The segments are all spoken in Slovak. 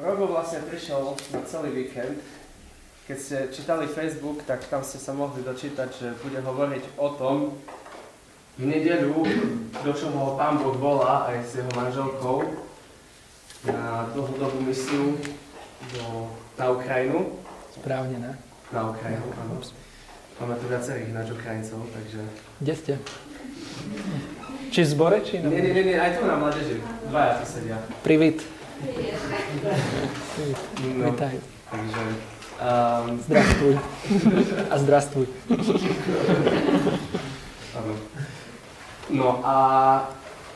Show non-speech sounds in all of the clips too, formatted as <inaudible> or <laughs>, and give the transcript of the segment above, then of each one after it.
Robo vlastne prišiel na celý víkend. Keď ste čítali Facebook, tak tam ste sa mohli dočítať, že bude hovoriť o tom v nedeľu, do čoho pán Boh volá aj s jeho manželkou na dlhodobú misiu do, na Ukrajinu. Správne, ne? Na Ukrajinu, áno. Máme tu viacerých ináč Ukrajincov, takže... Kde ste? Či v zbore, či na... Nie, nie, nie, aj tu na mládeži. Dvaja tu sedia. Privít. No, Vítaj. Takže... Um... Zdrastvuj. A zdrastvuj. Áno. No a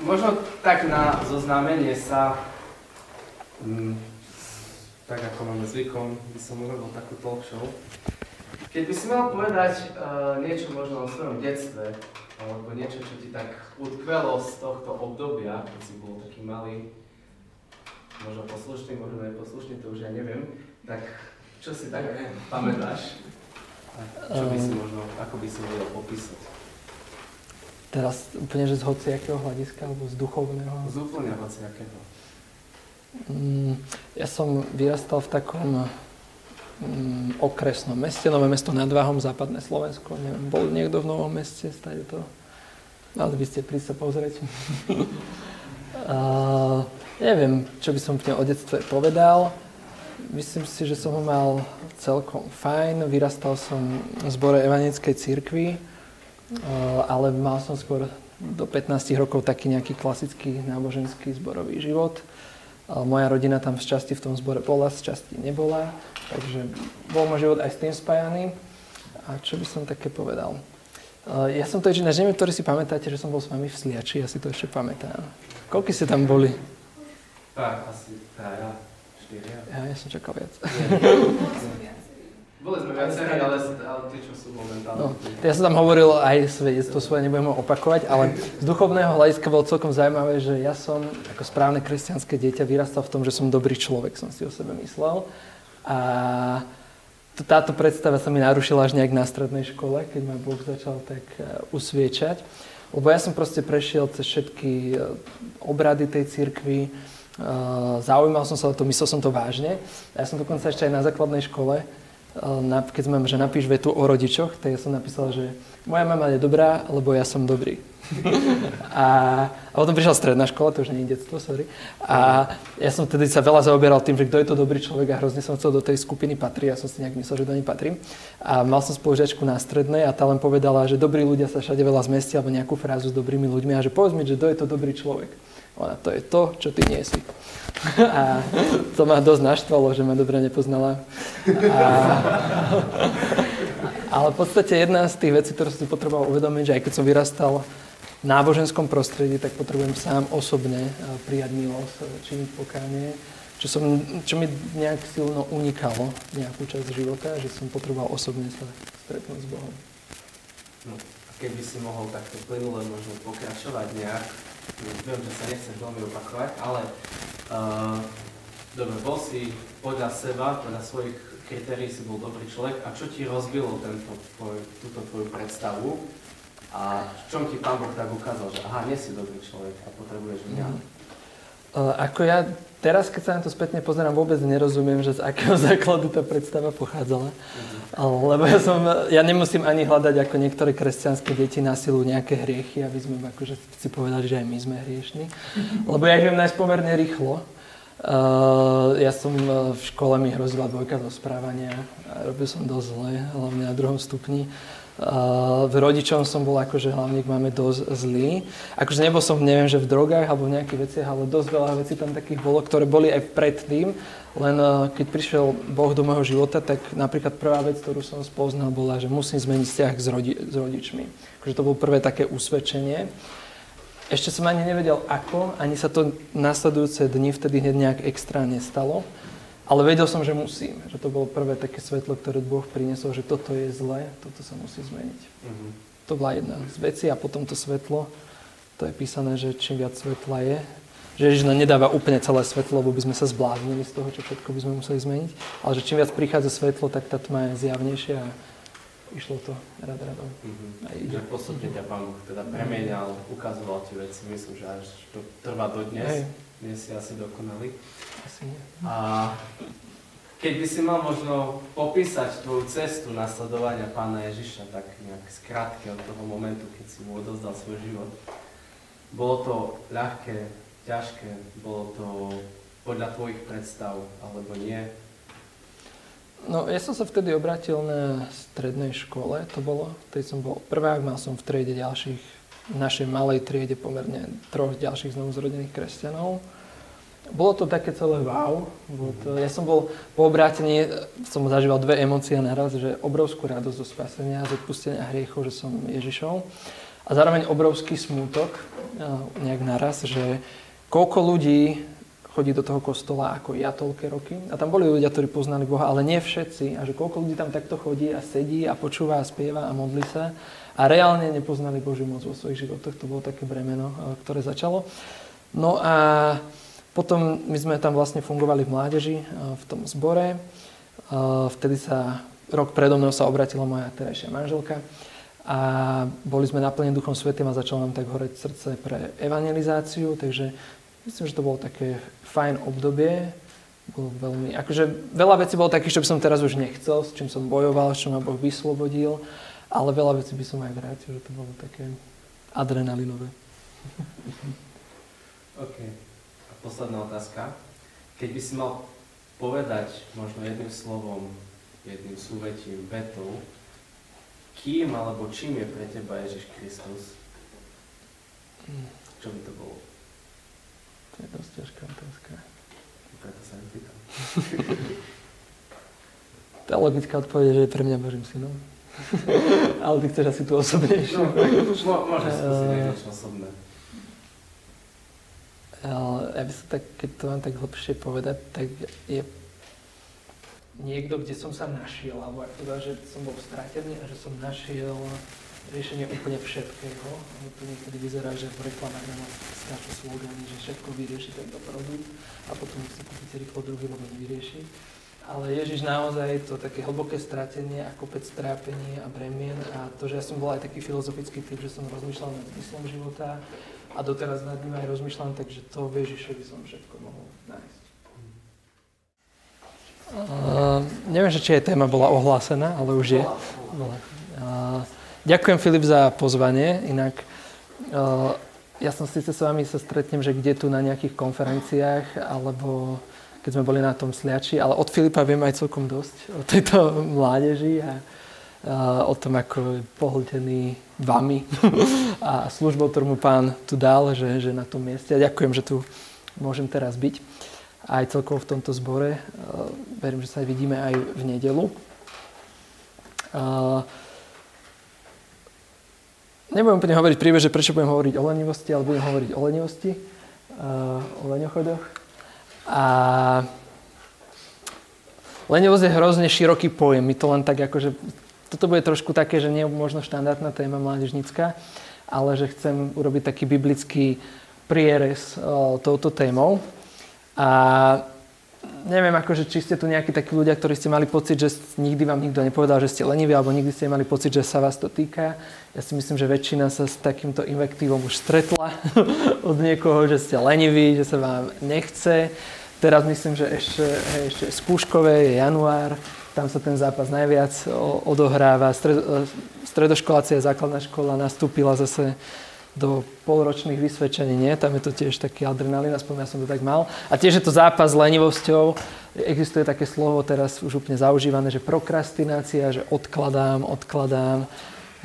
možno tak na zoznámenie sa, mm, tak ako máme zvykom, by som urobil takú talk show. Keď by si mal povedať uh, niečo možno o svojom detstve, alebo niečo, čo ti tak utkvelo z tohto obdobia, keď si bol taký malý, možno poslušný, možno neposlušný, to už ja neviem, tak čo si tak pamätáš? A čo by si možno, ako by si vedel popísať? Teraz úplne, že z hociakého hľadiska, alebo z duchovného? Z úplne hociakého. Mm, ja som vyrastal v takom mm, okresnom meste, Nové mesto nad Váhom, západné Slovensko. Neviem, bol niekto v Novom meste, stále to... Ale by ste prísť sa pozrieť. <laughs> a, neviem, čo by som o detstve povedal. Myslím si, že som ho mal celkom fajn. Vyrastal som v zbore Evanickej církvy, ale mal som skôr do 15 rokov taký nejaký klasický náboženský zborový život. Moja rodina tam z časti v tom zbore bola, z časti nebola, takže bol môj život aj s tým spájaný. A čo by som také povedal? Ja som to ešte, neviem, ktorý si pamätáte, že som bol s vami v Sliači, ja si to ešte pamätám. Koľko ste tam boli? Tak, asi traja, štyria. Ja, ja som čakal viac. Boli sme viacerí, ale, ale tí, čo sú momentálne. No, ja som tam hovoril aj svedectvo svoje, nebudem ho opakovať, ale z duchovného hľadiska bolo celkom zaujímavé, že ja som ako správne kresťanské dieťa vyrastal v tom, že som dobrý človek, som si o sebe myslel. A táto predstava sa mi narušila až nejak na strednej škole, keď ma Boh začal tak e, usviečať. Lebo ja som proste prešiel cez všetky e, obrady tej cirkvi, zaujímal som sa o to, myslel som to vážne. Ja som dokonca ešte aj na základnej škole keď sme, že napíš vetu o rodičoch, tak ja som napísal, že moja mama je dobrá, lebo ja som dobrý. <laughs> a, a potom prišla stredná škola, to už nie je detstvo, sorry. A ja som tedy sa veľa zaoberal tým, že kto je to dobrý človek a hrozne som chcel do tej skupiny patriť. Ja som si nejak myslel, že do nej patrím. A mal som spolužiačku na strednej a tá len povedala, že dobrí ľudia sa všade veľa zmestia, alebo nejakú frázu s dobrými ľuďmi a že povedz mi, že kto je to dobrý človek. Ona, to je to, čo ty nie si. A to ma dosť naštvalo, že ma dobre nepoznala. A, ale v podstate jedna z tých vecí, ktoré som si potreboval uvedomiť, že aj keď som vyrastal v náboženskom prostredí, tak potrebujem sám osobne prijať milosť, činiť pokánie, čo, som, čo mi nejak silno unikalo nejakú časť života, že som potreboval osobne sa stretnúť s Bohom. No, keby si mohol takto plynule možno pokračovať nejak viem, že sa nechcem veľmi opakovať, ale uh, dobre, bol si podľa seba, podľa svojich kritérií si bol dobrý človek a čo ti rozbilo tento tvoj, túto tvoju predstavu a v čom ti Pán Boh tak ukázal, že aha, nie si dobrý človek a potrebuješ mňa? Mm. Uh, ako ja teraz, keď sa na to spätne pozerám, vôbec nerozumiem, že z akého <laughs> základu tá predstava pochádzala. Lebo ja, som, ja nemusím ani hľadať ako niektoré kresťanské deti na silu nejaké hriechy, aby sme akože si povedali, že aj my sme hriešni. <laughs> Lebo ja žijem nájsť pomerne rýchlo. Uh, ja som uh, v škole mi hrozila dvojka zo správania. Robil som dosť zle, hlavne na druhom stupni. Uh, v rodičom som bol akože hlavne máme dosť zlý. Akože nebol som, neviem, že v drogách alebo v nejakých veciach, ale dosť veľa vecí tam takých bolo, ktoré boli aj predtým. Len uh, keď prišiel Boh do môjho života, tak napríklad prvá vec, ktorú som spoznal, bola, že musím zmeniť vzťah s, rodi- s rodičmi. Akože to bolo prvé také usvedčenie. Ešte som ani nevedel ako, ani sa to nasledujúce dni vtedy hneď nejak extra nestalo. Ale vedel som, že musím. Že to bolo prvé také svetlo, ktoré Boh priniesol, že toto je zlé, toto sa musí zmeniť. Uh-huh. To bola jedna z vecí a potom to svetlo, to je písané, že čím viac svetla je, že Ježiš nám nedáva úplne celé svetlo, lebo by sme sa zbláznili z toho, čo všetko by sme museli zmeniť, ale že čím viac prichádza svetlo, tak tá tma je zjavnejšia a išlo to rad radom. Uh-huh. Aj že postupne ťa Pán Boh teda premienial, ukazoval ti veci, myslím, že až to trvá dodnes. Hej nie si asi dokonalý. A keď by si mal možno popísať tvoju cestu nasledovania pána Ježiša, tak nejak skrátke od toho momentu, keď si mu odozdal svoj život. Bolo to ľahké, ťažké, bolo to podľa tvojich predstav, alebo nie? No, ja som sa vtedy obrátil na strednej škole, to bolo, vtedy som bol prvák, mal som v triede ďalších, v našej malej triede pomerne troch ďalších znovu zrodených kresťanov. Bolo to také celé wow. To, ja som bol po obrátení, som zažíval dve emócie naraz, že obrovskú radosť do spasenia, z odpustenia hriechov, že som Ježišov. A zároveň obrovský smútok, nejak naraz, že koľko ľudí chodí do toho kostola ako ja toľké roky. A tam boli ľudia, ktorí poznali Boha, ale nie všetci. A že koľko ľudí tam takto chodí a sedí a počúva a spieva a modlí sa a reálne nepoznali Božiu moc vo svojich životoch. To bolo také bremeno, eh, ktoré začalo. No a potom my sme tam vlastne fungovali v mládeži, eh, v tom zbore. Eh, vtedy sa, rok predo mnou sa obratila moja terajšia manželka a boli sme naplnení Duchom Svetým a začalo nám tak horeť srdce pre evangelizáciu, takže myslím, že to bolo také fajn obdobie. Bolo veľmi, akože veľa vecí bolo takých, čo by som teraz už nechcel, s čím som bojoval, čo ma Boh vyslobodil, ale veľa vecí by som aj vrátil, že to bolo také adrenalinové. <laughs> OK. Posledná otázka. Keď by si mal povedať možno jedným slovom, jedným súvetím, vetou, kým alebo čím je pre teba Ježiš Kristus, čo by to bolo? To je dosť ťažká otázka. Preto sa nepýtam. <laughs> Tá logická odpoveď je, že je pre mňa Božím synom. <laughs> <laughs> Ale ty chceš asi tu osobnejšie. No, môžeš skúsiť uh, niečo osobné. Ja by som tak, keď to mám tak hlbšie povedať, tak je niekto, kde som sa našiel, alebo ak to dá, že som bol stratený a že som našiel riešenie úplne všetkého. To niekedy vyzerá, že v reklamách nám skáču slogany, že všetko vyrieši tento produkt a potom si kúpite rýchlo druhý, lebo nevyrieši. Ale Ježiš naozaj to také hlboké stratenie a kopec trápení a bremien a to, že ja som bol aj taký filozofický typ, že som rozmýšľal nad zmyslom života a doteraz nad ním aj rozmýšľam, takže to v Ježišovi som všetko mohol nájsť. Uh, neviem, že či aj téma bola ohlásená, ale už je. Bola. Uh, Ďakujem Filip za pozvanie, inak uh, ja som síce s vami sa stretnem, že kde tu na nejakých konferenciách, alebo keď sme boli na tom sliači, ale od Filipa viem aj celkom dosť o tejto mládeži a o tom, ako je pohltený vami <laughs> a službou, ktorú mu pán tu dal, že, že na tom mieste. A ďakujem, že tu môžem teraz byť aj celkovo v tomto zbore. Uh, verím, že sa vidíme aj v nedelu. Uh, nebudem úplne hovoriť príbeh, že prečo budem hovoriť o lenivosti, ale budem hovoriť o lenivosti, o leňochodoch. A lenivosť je hrozne široký pojem. My to len tak akože, toto bude trošku také, že nie je možno štandardná téma mládežnická, ale že chcem urobiť taký biblický prierez uh, touto témou. A neviem, akože, či ste tu nejakí takí ľudia, ktorí ste mali pocit, že nikdy vám nikto nepovedal, že ste leniví, alebo nikdy ste mali pocit, že sa vás to týka. Ja si myslím, že väčšina sa s takýmto invektívom už stretla <laughs> od niekoho, že ste leniví, že sa vám nechce. Teraz myslím, že ešte, hej, ešte skúškové, je január, tam sa ten zápas najviac odohráva. Stredoškolácia, základná škola nastúpila zase do polročných vysvedčení, nie? Tam je to tiež taký adrenalín, aspoň ja som to tak mal. A tiež je to zápas s lenivosťou. Existuje také slovo teraz už úplne zaužívané, že prokrastinácia, že odkladám, odkladám.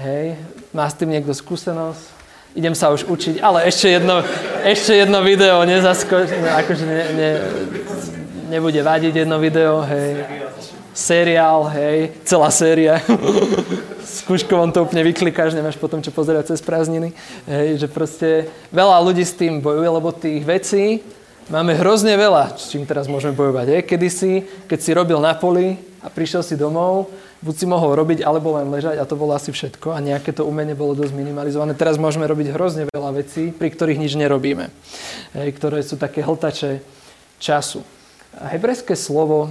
Hej, má s tým niekto skúsenosť? Idem sa už učiť, ale ešte jedno, ešte jedno video nezasko... akože ne, ne, nebude vadiť jedno video, hej. Seriál, hej, celá séria. <laughs> s Kuškovom to úplne vyklikáš, nemáš potom čo pozerať cez prázdniny. Hej, že proste veľa ľudí s tým bojuje, lebo tých vecí máme hrozne veľa, s čím teraz môžeme bojovať. Hej. Kedysi, keď si robil na poli a prišiel si domov, buď si mohol robiť, alebo len ležať a to bolo asi všetko a nejaké to umenie bolo dosť minimalizované. Teraz môžeme robiť hrozne veľa vecí, pri ktorých nič nerobíme, hej, ktoré sú také hltače času. A hebrejské slovo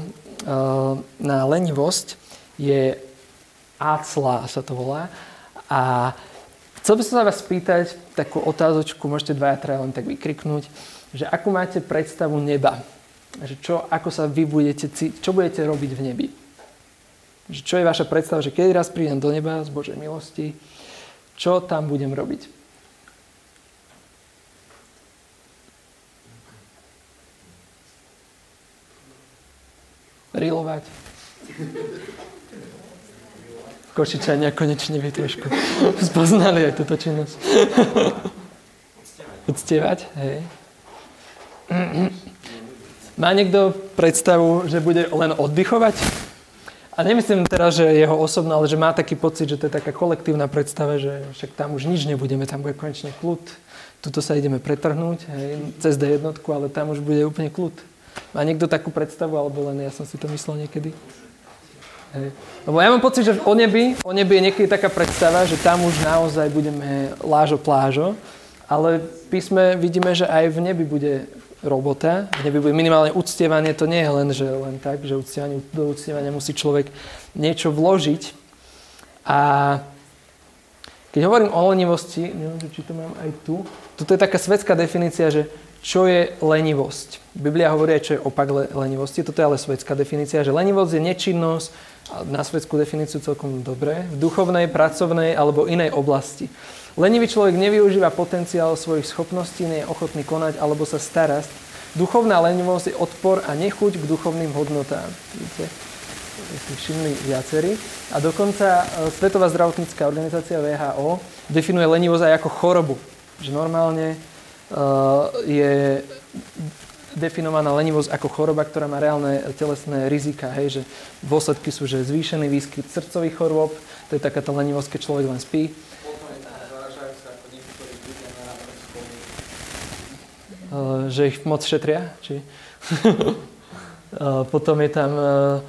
na lenivosť je Acla sa to volá. A chcel by som sa vás spýtať takú otázočku, môžete dvaja traja len tak vykriknúť. že akú máte predstavu neba. Že čo, ako sa vy budete, čo budete robiť v nebi. Že čo je vaša predstava, že keď raz prídem do neba z Božej milosti, čo tam budem robiť. Rilovať. Košičania konečne vy trošku spoznali aj túto činnosť. <laughs> Uctievať, hej. Má niekto predstavu, že bude len oddychovať? A nemyslím teraz, že jeho osobná, ale že má taký pocit, že to je taká kolektívna predstava, že však tam už nič nebudeme, tam bude konečne kľud. Tuto sa ideme pretrhnúť, hej, cez D1, ale tam už bude úplne kľud. Má niekto takú predstavu, alebo len ja som si to myslel niekedy? Hej. Lebo ja mám pocit, že o nebi, o nebi je niekedy taká predstava, že tam už naozaj budeme lážo plážo, ale písme vidíme, že aj v nebi bude robota, v nebi bude minimálne uctievanie, to nie je len, že len tak, že uctievanie, do uctievania musí človek niečo vložiť. A keď hovorím o lenivosti, neviem, či to mám aj tu, toto je taká svetská definícia, že čo je lenivosť. Biblia hovorí čo je opak lenivosti, toto je ale svetská definícia, že lenivosť je nečinnosť, na svetskú definíciu celkom dobre, v duchovnej, pracovnej alebo inej oblasti. Lenivý človek nevyužíva potenciál svojich schopností, nie je ochotný konať alebo sa starať. Duchovná lenivosť je odpor a nechuť k duchovným hodnotám. Vidíte? si všimli viacerí. A dokonca e, Svetová zdravotnícká organizácia VHO definuje lenivosť aj ako chorobu. Že normálne je definovaná lenivosť ako choroba, ktorá má reálne telesné rizika. Hej, že dôsledky sú, že zvýšený výskyt srdcových chorôb, to je taká tá lenivosť, keď človek len spí, Eh, že ich moc šetria. Či? <laughs> Eh, potom je tam eh,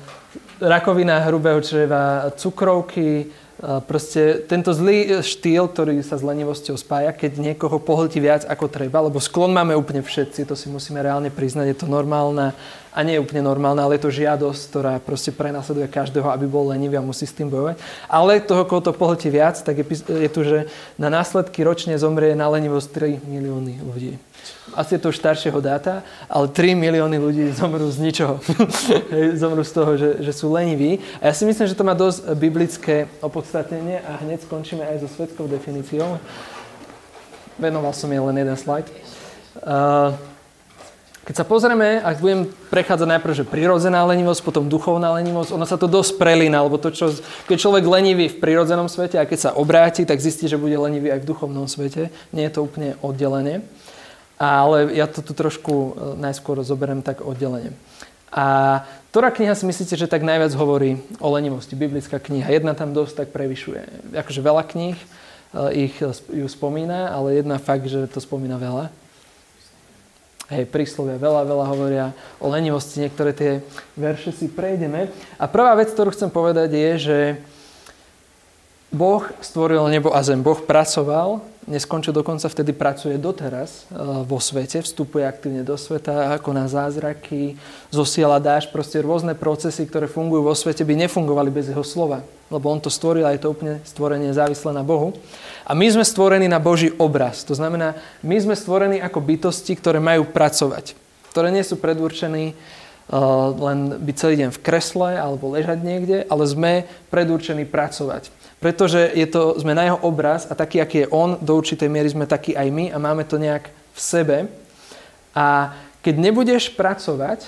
rakovina hrubého čreva, cukrovky, proste tento zlý štýl, ktorý sa s lenivosťou spája, keď niekoho pohltí viac ako treba, lebo sklon máme úplne všetci, to si musíme reálne priznať, je to normálna a nie je úplne normálna, ale je to žiadosť, ktorá proste prenasleduje každého, aby bol lenivý a musí s tým bojovať. Ale toho, koho to pohltí viac, tak je, je tu, že na následky ročne zomrie na lenivosť 3 milióny ľudí asi je to už staršieho dáta, ale 3 milióny ľudí zomrú z ničoho. <laughs> zomrú z toho, že, že sú leniví. A ja si myslím, že to má dosť biblické opodstatnenie a hneď skončíme aj so svetskou definíciou. Venoval som jej len jeden slajd. Uh, keď sa pozrieme, ak budem prechádzať najprv, že prirodzená lenivosť, potom duchovná lenivosť, ono sa to dosť prelína, lebo to, čo, keď človek lenivý v prirodzenom svete a keď sa obráti, tak zistí, že bude lenivý aj v duchovnom svete. Nie je to úplne oddelenie. Ale ja to tu trošku e, najskôr zoberiem tak oddelenie. A ktorá kniha si myslíte, že tak najviac hovorí o lenivosti? Biblická kniha. Jedna tam dosť tak prevyšuje. Akože veľa kníh e, ich ju spomína, ale jedna fakt, že to spomína veľa. Hej, príslovia veľa, veľa hovoria o lenivosti. Niektoré tie verše si prejdeme. A prvá vec, ktorú chcem povedať je, že Boh stvoril nebo a zem. Boh pracoval neskončil dokonca, vtedy pracuje doteraz e, vo svete, vstupuje aktívne do sveta, ako na zázraky, zosiela dáš, proste rôzne procesy, ktoré fungujú vo svete, by nefungovali bez jeho slova. Lebo on to stvoril a je to úplne stvorenie závislé na Bohu. A my sme stvorení na Boží obraz. To znamená, my sme stvorení ako bytosti, ktoré majú pracovať. Ktoré nie sú predurčení uh, len byť celý deň v kresle alebo ležať niekde, ale sme predurčení pracovať. Pretože je to, sme na jeho obraz a taký, aký je on, do určitej miery sme takí aj my a máme to nejak v sebe. A keď nebudeš pracovať,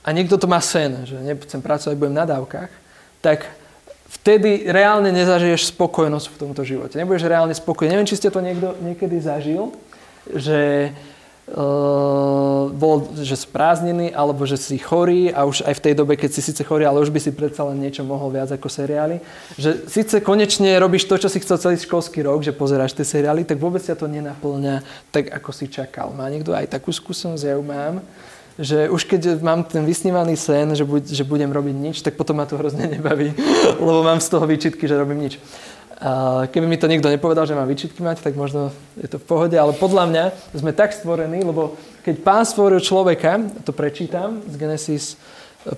a niekto to má sen, že nebudem pracovať, budem na dávkach, tak vtedy reálne nezažiješ spokojnosť v tomto živote. Nebudeš reálne spokojný. Neviem, či ste to niekto niekedy zažil, že Uh, bol, že sprázdnený, alebo že si chorý a už aj v tej dobe, keď si síce chorý, ale už by si predsa len niečo mohol viac ako seriály. Že síce konečne robíš to, čo si chcel celý školský rok, že pozeráš tie seriály, tak vôbec sa to nenaplňa tak, ako si čakal. Má niekto aj takú skúsenosť, ja ju mám, že už keď mám ten vysnívaný sen, že, buď, že budem robiť nič, tak potom ma to hrozne nebaví, <laughs> lebo mám z toho výčitky, že robím nič. Keby mi to niekto nepovedal, že mám výčitky mať, tak možno je to v pohode, ale podľa mňa sme tak stvorení, lebo keď pán stvoril človeka, to prečítam z Genesis,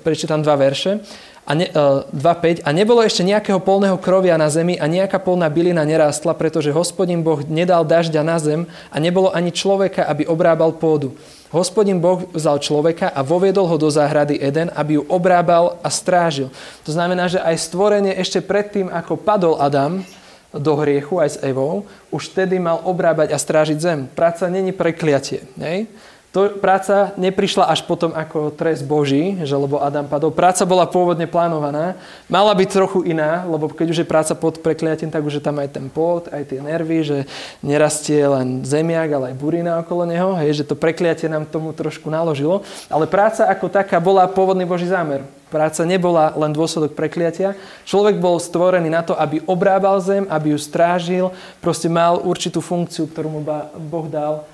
prečítam dva verše, a ne, uh, 2.5. A nebolo ešte nejakého polného krovia na zemi a nejaká polná bylina nerástla, pretože hospodin Boh nedal dažďa na zem a nebolo ani človeka, aby obrábal pôdu. Hospodin Boh vzal človeka a voviedol ho do záhrady Eden, aby ju obrábal a strážil. To znamená, že aj stvorenie ešte predtým, ako padol Adam do hriechu aj s Evou, už vtedy mal obrábať a strážiť zem. Práca není prekliatie. Nej? To, práca neprišla až potom ako trest Boží, že lebo Adam padol. Práca bola pôvodne plánovaná. Mala byť trochu iná, lebo keď už je práca pod prekliatím, tak už je tam aj ten pot, aj tie nervy, že nerastie len zemiak, ale aj burina okolo neho. Hej, že to prekliatie nám tomu trošku naložilo. Ale práca ako taká bola pôvodný Boží zámer. Práca nebola len dôsledok prekliatia. Človek bol stvorený na to, aby obrábal zem, aby ju strážil, proste mal určitú funkciu, ktorú mu Boh dal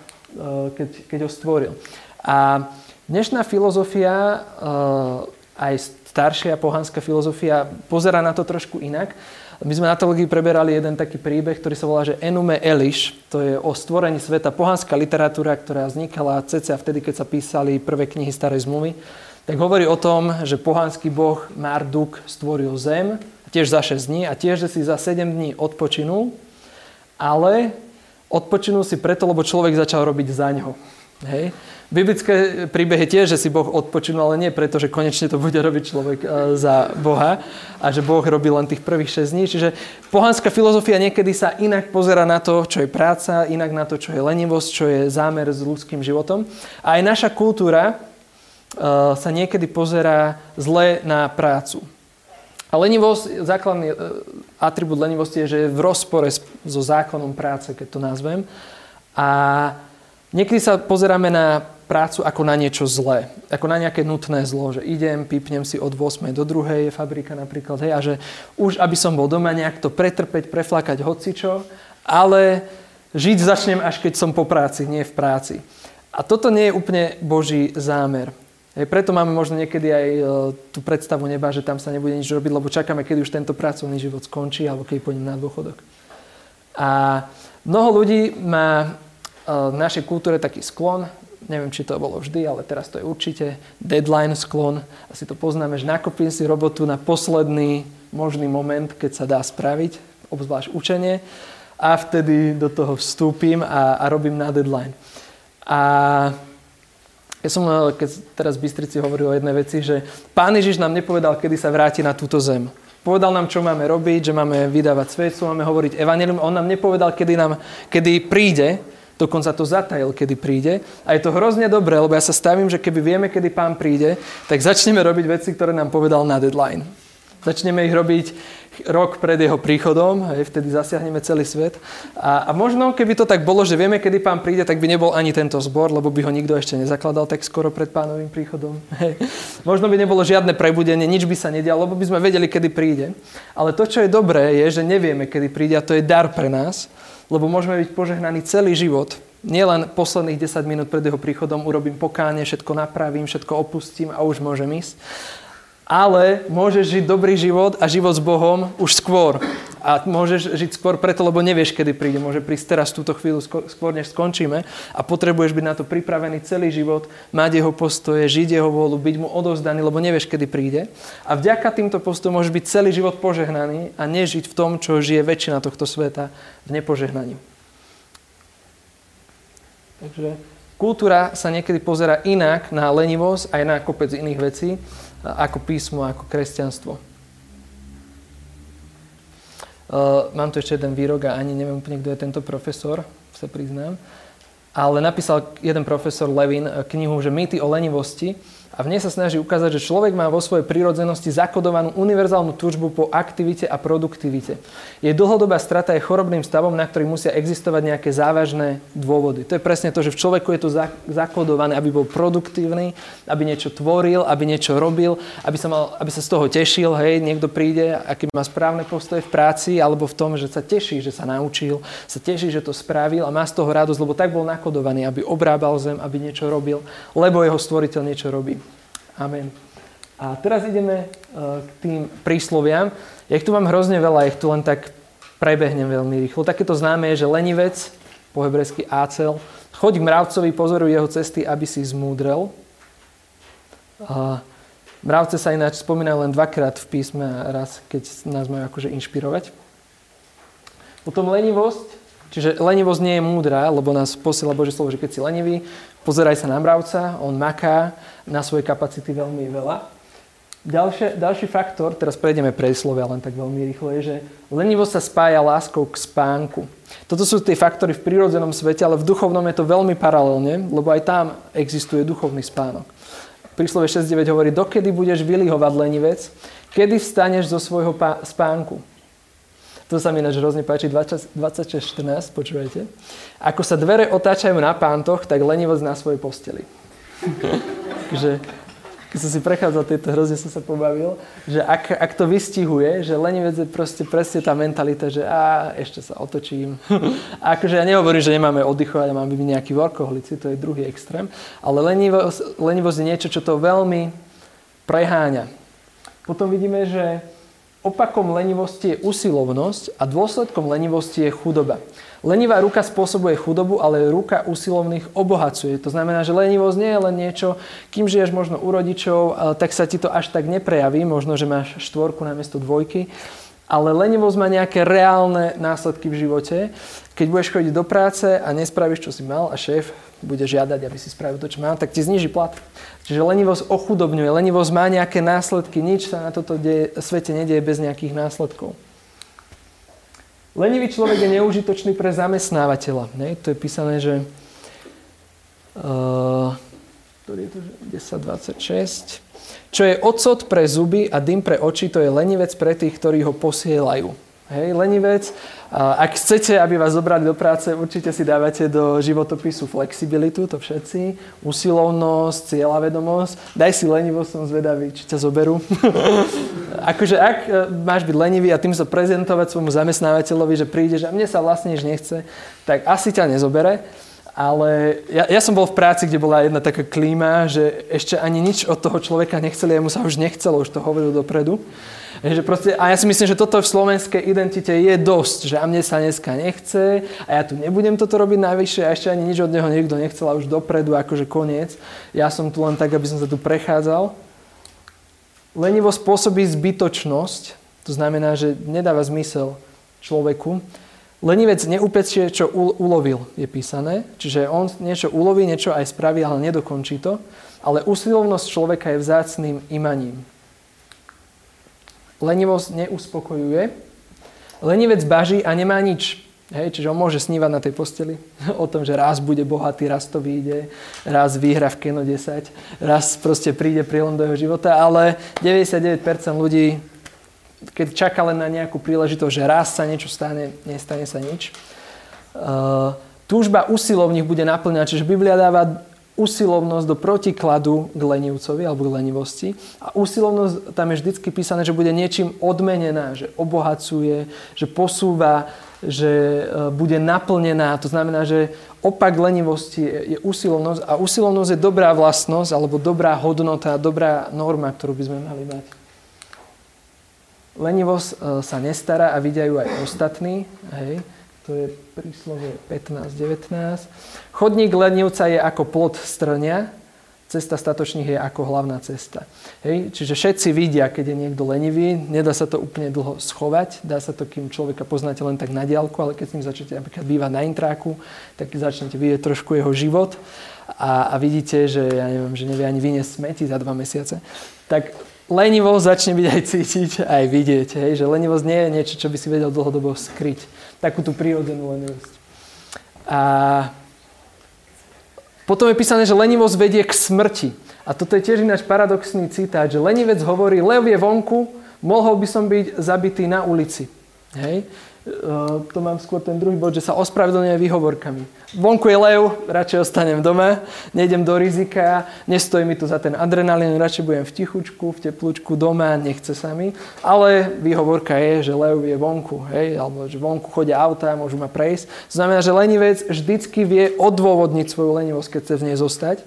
keď, keď ho stvoril. A dnešná filozofia, eh, aj staršia pohanská filozofia, pozera na to trošku inak. My sme na teológii preberali jeden taký príbeh, ktorý sa volá, že Enume Eliš. To je o stvorení sveta. Pohanská literatúra, ktorá vznikala cca vtedy, keď sa písali prvé knihy starej zmluvy. Tak hovorí o tom, že pohanský boh Marduk stvoril zem, tiež za 6 dní a tiež, že si za 7 dní odpočinul, ale Odpočinul si preto, lebo človek začal robiť za ňo. Hej. Biblické príbehy tiež, že si Boh odpočinul, ale nie preto, že konečne to bude robiť človek e, za Boha a že Boh robí len tých prvých 6 dní. Čiže pohanská filozofia niekedy sa inak pozera na to, čo je práca, inak na to, čo je lenivosť, čo je zámer s ľudským životom. A aj naša kultúra e, sa niekedy pozera zle na prácu. A lenivosť, základný e, atribút lenivosti je, že je v rozpore so zákonom práce, keď to nazvem. A niekedy sa pozeráme na prácu ako na niečo zlé, ako na nejaké nutné zlo, že idem, pípnem si od 8. do 2. je fabrika napríklad, hej, a že už aby som bol doma nejak to pretrpeť, preflakať hocičo, ale žiť začnem až keď som po práci, nie v práci. A toto nie je úplne Boží zámer. Hej, preto máme možno niekedy aj e, tú predstavu neba, že tam sa nebude nič robiť, lebo čakáme, kedy už tento pracovný život skončí alebo keď pôjdem na dôchodok. A mnoho ľudí má e, v našej kultúre taký sklon, neviem, či to bolo vždy, ale teraz to je určite, deadline sklon. Asi to poznáme, že nakopím si robotu na posledný možný moment, keď sa dá spraviť, obzvlášť učenie, a vtedy do toho vstúpim a, a robím na deadline. A ja som eh, keď teraz Bystrici hovoril o jednej veci, že Pán Ježiš nám nepovedal, kedy sa vráti na túto zem. Povedal nám, čo máme robiť, že máme vydávať svedstvo, máme hovoriť evanelium. On nám nepovedal, kedy, nám, kedy príde, dokonca to zatajil, kedy príde. A je to hrozne dobré, lebo ja sa stavím, že keby vieme, kedy pán príde, tak začneme robiť veci, ktoré nám povedal na deadline. Začneme ich robiť rok pred jeho príchodom, hej, vtedy zasiahneme celý svet. A, a možno, keby to tak bolo, že vieme, kedy pán príde, tak by nebol ani tento zbor, lebo by ho nikto ešte nezakladal tak skoro pred pánovým príchodom. Hej. Možno by nebolo žiadne prebudenie, nič by sa nedialo, lebo by sme vedeli, kedy príde. Ale to, čo je dobré, je, že nevieme, kedy príde a to je dar pre nás, lebo môžeme byť požehnaní celý život. Nielen posledných 10 minút pred jeho príchodom urobím pokáne, všetko napravím, všetko opustím a už môžem ísť ale môžeš žiť dobrý život a život s Bohom už skôr. A môžeš žiť skôr preto, lebo nevieš, kedy príde. Môže prísť teraz túto chvíľu skôr, než skončíme a potrebuješ byť na to pripravený celý život, mať jeho postoje, žiť jeho vôľu, byť mu odovzdaný, lebo nevieš, kedy príde. A vďaka týmto postojom môžeš byť celý život požehnaný a nežiť v tom, čo žije väčšina tohto sveta v nepožehnaní. Takže kultúra sa niekedy pozera inak na lenivosť aj na kopec iných vecí ako písmo, ako kresťanstvo. Uh, mám tu ešte jeden výrok a ani neviem úplne, kto je tento profesor, sa priznám. Ale napísal jeden profesor Levin knihu, že mýty o lenivosti a v nej sa snaží ukázať, že človek má vo svojej prírodzenosti zakodovanú univerzálnu túžbu po aktivite a produktivite. Jej dlhodobá strata je chorobným stavom, na ktorý musia existovať nejaké závažné dôvody. To je presne to, že v človeku je to zakodované, aby bol produktívny, aby niečo tvoril, aby niečo robil, aby sa, mal, aby sa z toho tešil, hej, niekto príde, aký má správne postoje v práci, alebo v tom, že sa teší, že sa naučil, sa teší, že to spravil a má z toho radosť, lebo tak bol nakodovaný, aby obrábal zem, aby niečo robil, lebo jeho stvoriteľ niečo robí. Amen. A teraz ideme e, k tým prísloviam. Ja ich tu mám hrozne veľa, ich tu len tak prebehnem veľmi rýchlo. Takéto známe je, že lenivec, po hebrejsky ácel, choď k mravcovi, pozoruj jeho cesty, aby si zmúdrel. A mravce sa ináč spomínajú len dvakrát v písme raz, keď nás majú akože inšpirovať. Potom lenivosť Čiže lenivosť nie je múdra, lebo nás posiela Božie slovo, že keď si lenivý, pozeraj sa na mravca, on maká na svoje kapacity veľmi veľa. Ďalšie, ďalší faktor, teraz prejdeme slovia len tak veľmi rýchlo, je, že lenivosť sa spája láskou k spánku. Toto sú tie faktory v prírodzenom svete, ale v duchovnom je to veľmi paralelne, lebo aj tam existuje duchovný spánok. Príslove 6.9 hovorí, dokedy budeš vylihovať lenivec, kedy vstaneš zo svojho spánku. To sa mi ináč hrozne páči, 26.14, počúvajte. Ako sa dvere otáčajú na pántoch, tak lenivosť na svojej posteli. <laughs> Takže keď som si prechádzal tieto, hrozne som sa pobavil, že ak, ak to vystihuje, že lenivec je proste presne tá mentalita, že a ešte sa otočím. <laughs> a akože ja nehovorím, že nemáme oddychovať a máme byť nejaký workoholici, to je druhý extrém, ale lenivosť, lenivosť je niečo, čo to veľmi preháňa. Potom vidíme, že opakom lenivosti je usilovnosť a dôsledkom lenivosti je chudoba. Lenivá ruka spôsobuje chudobu, ale ruka usilovných obohacuje. To znamená, že lenivosť nie je len niečo, kým žiješ možno u rodičov, tak sa ti to až tak neprejaví, možno, že máš štvorku namiesto dvojky, ale lenivosť má nejaké reálne následky v živote. Keď budeš chodiť do práce a nespravíš, čo si mal a šéf bude žiadať, aby si spravil to, čo mal, tak ti zniží plat. Čiže lenivosť ochudobňuje, lenivosť má nejaké následky, nič sa na toto deje, svete nedieje bez nejakých následkov. Lenivý človek je neužitočný pre zamestnávateľa. Ne? To je písané, že uh, je to 10.26. Čo je ocot pre zuby a dym pre oči, to je lenivec pre tých, ktorí ho posielajú. Hej, lenivec. Ak chcete, aby vás zobrali do práce, určite si dávate do životopisu flexibilitu, to všetci. Usilovnosť, cieľavedomosť. Daj si lenivosť, som zvedavý, či ťa zoberú. <laughs> akože ak e, máš byť lenivý a tým sa prezentovať svojmu zamestnávateľovi, že prídeš a mne sa vlastne nič nechce, tak asi ťa nezobere. Ale ja, ja som bol v práci, kde bola jedna taká klíma, že ešte ani nič od toho človeka nechceli, mu sa už nechcelo, už to hovoril dopredu. Že proste, a ja si myslím, že toto v slovenskej identite je dosť, že a mne sa dneska nechce a ja tu nebudem toto robiť najvyššie a ešte ani nič od neho nikto nechcel a už dopredu, akože koniec. Ja som tu len tak, aby som sa tu prechádzal. Lenivo spôsobí zbytočnosť, to znamená, že nedáva zmysel človeku. Lenivec neupečie, čo ulovil, je písané. Čiže on niečo uloví, niečo aj spraví, ale nedokončí to. Ale usilovnosť človeka je vzácným imaním. Lenivosť neuspokojuje. Lenivec baží a nemá nič. Hej, čiže on môže snívať na tej posteli <laughs> o tom, že raz bude bohatý, raz to vyjde, raz vyhra v Keno 10, raz proste príde prílom do jeho života, ale 99% ľudí, keď čaká len na nejakú príležitosť, že raz sa niečo stane, nestane sa nič. Uh, túžba usilovných bude naplňať, čiže Biblia dáva usilovnosť do protikladu k lenivcovi alebo k lenivosti. A usilovnosť tam je vždy písané, že bude niečím odmenená, že obohacuje, že posúva, že e, bude naplnená. To znamená, že opak lenivosti je usilovnosť a usilovnosť je dobrá vlastnosť alebo dobrá hodnota, dobrá norma, ktorú by sme mali mať. Lenivosť e, sa nestará a vidia ju aj ostatní. Hej to je príslovie 15-19. Chodník lenivca je ako plod strnia, cesta statočných je ako hlavná cesta. Hej? Čiže všetci vidia, keď je niekto lenivý, nedá sa to úplne dlho schovať, dá sa to, kým človeka poznáte len tak na diálku, ale keď s ním začnete napríklad bývať na intráku, tak začnete vidieť trošku jeho život a, a vidíte, že, ja neviem, že nevie ani vyniesť smeti za dva mesiace, tak lenivosť začne byť aj cítiť, aj vidieť. Hej? Že lenivosť nie je niečo, čo by si vedel dlhodobo skryť. Takú tú prírodzenú lenivosť. A potom je písané, že lenivosť vedie k smrti. A toto je tiež ináč paradoxný citát, že lenivec hovorí, lev je vonku, mohol by som byť zabitý na ulici. Hej? Uh, to mám skôr ten druhý bod, že sa ospravedlňuje výhovorkami. Vonku je lev, radšej ostanem doma, nejdem do rizika, nestojí mi tu za ten adrenalín, radšej budem v tichučku, v teplúčku doma, nechce sa mi. Ale výhovorka je, že lev je vonku, hej, alebo že vonku chodia auta, môžu ma prejsť. To znamená, že lenivec vždycky vie odôvodniť svoju lenivosť, keď chce v nej zostať.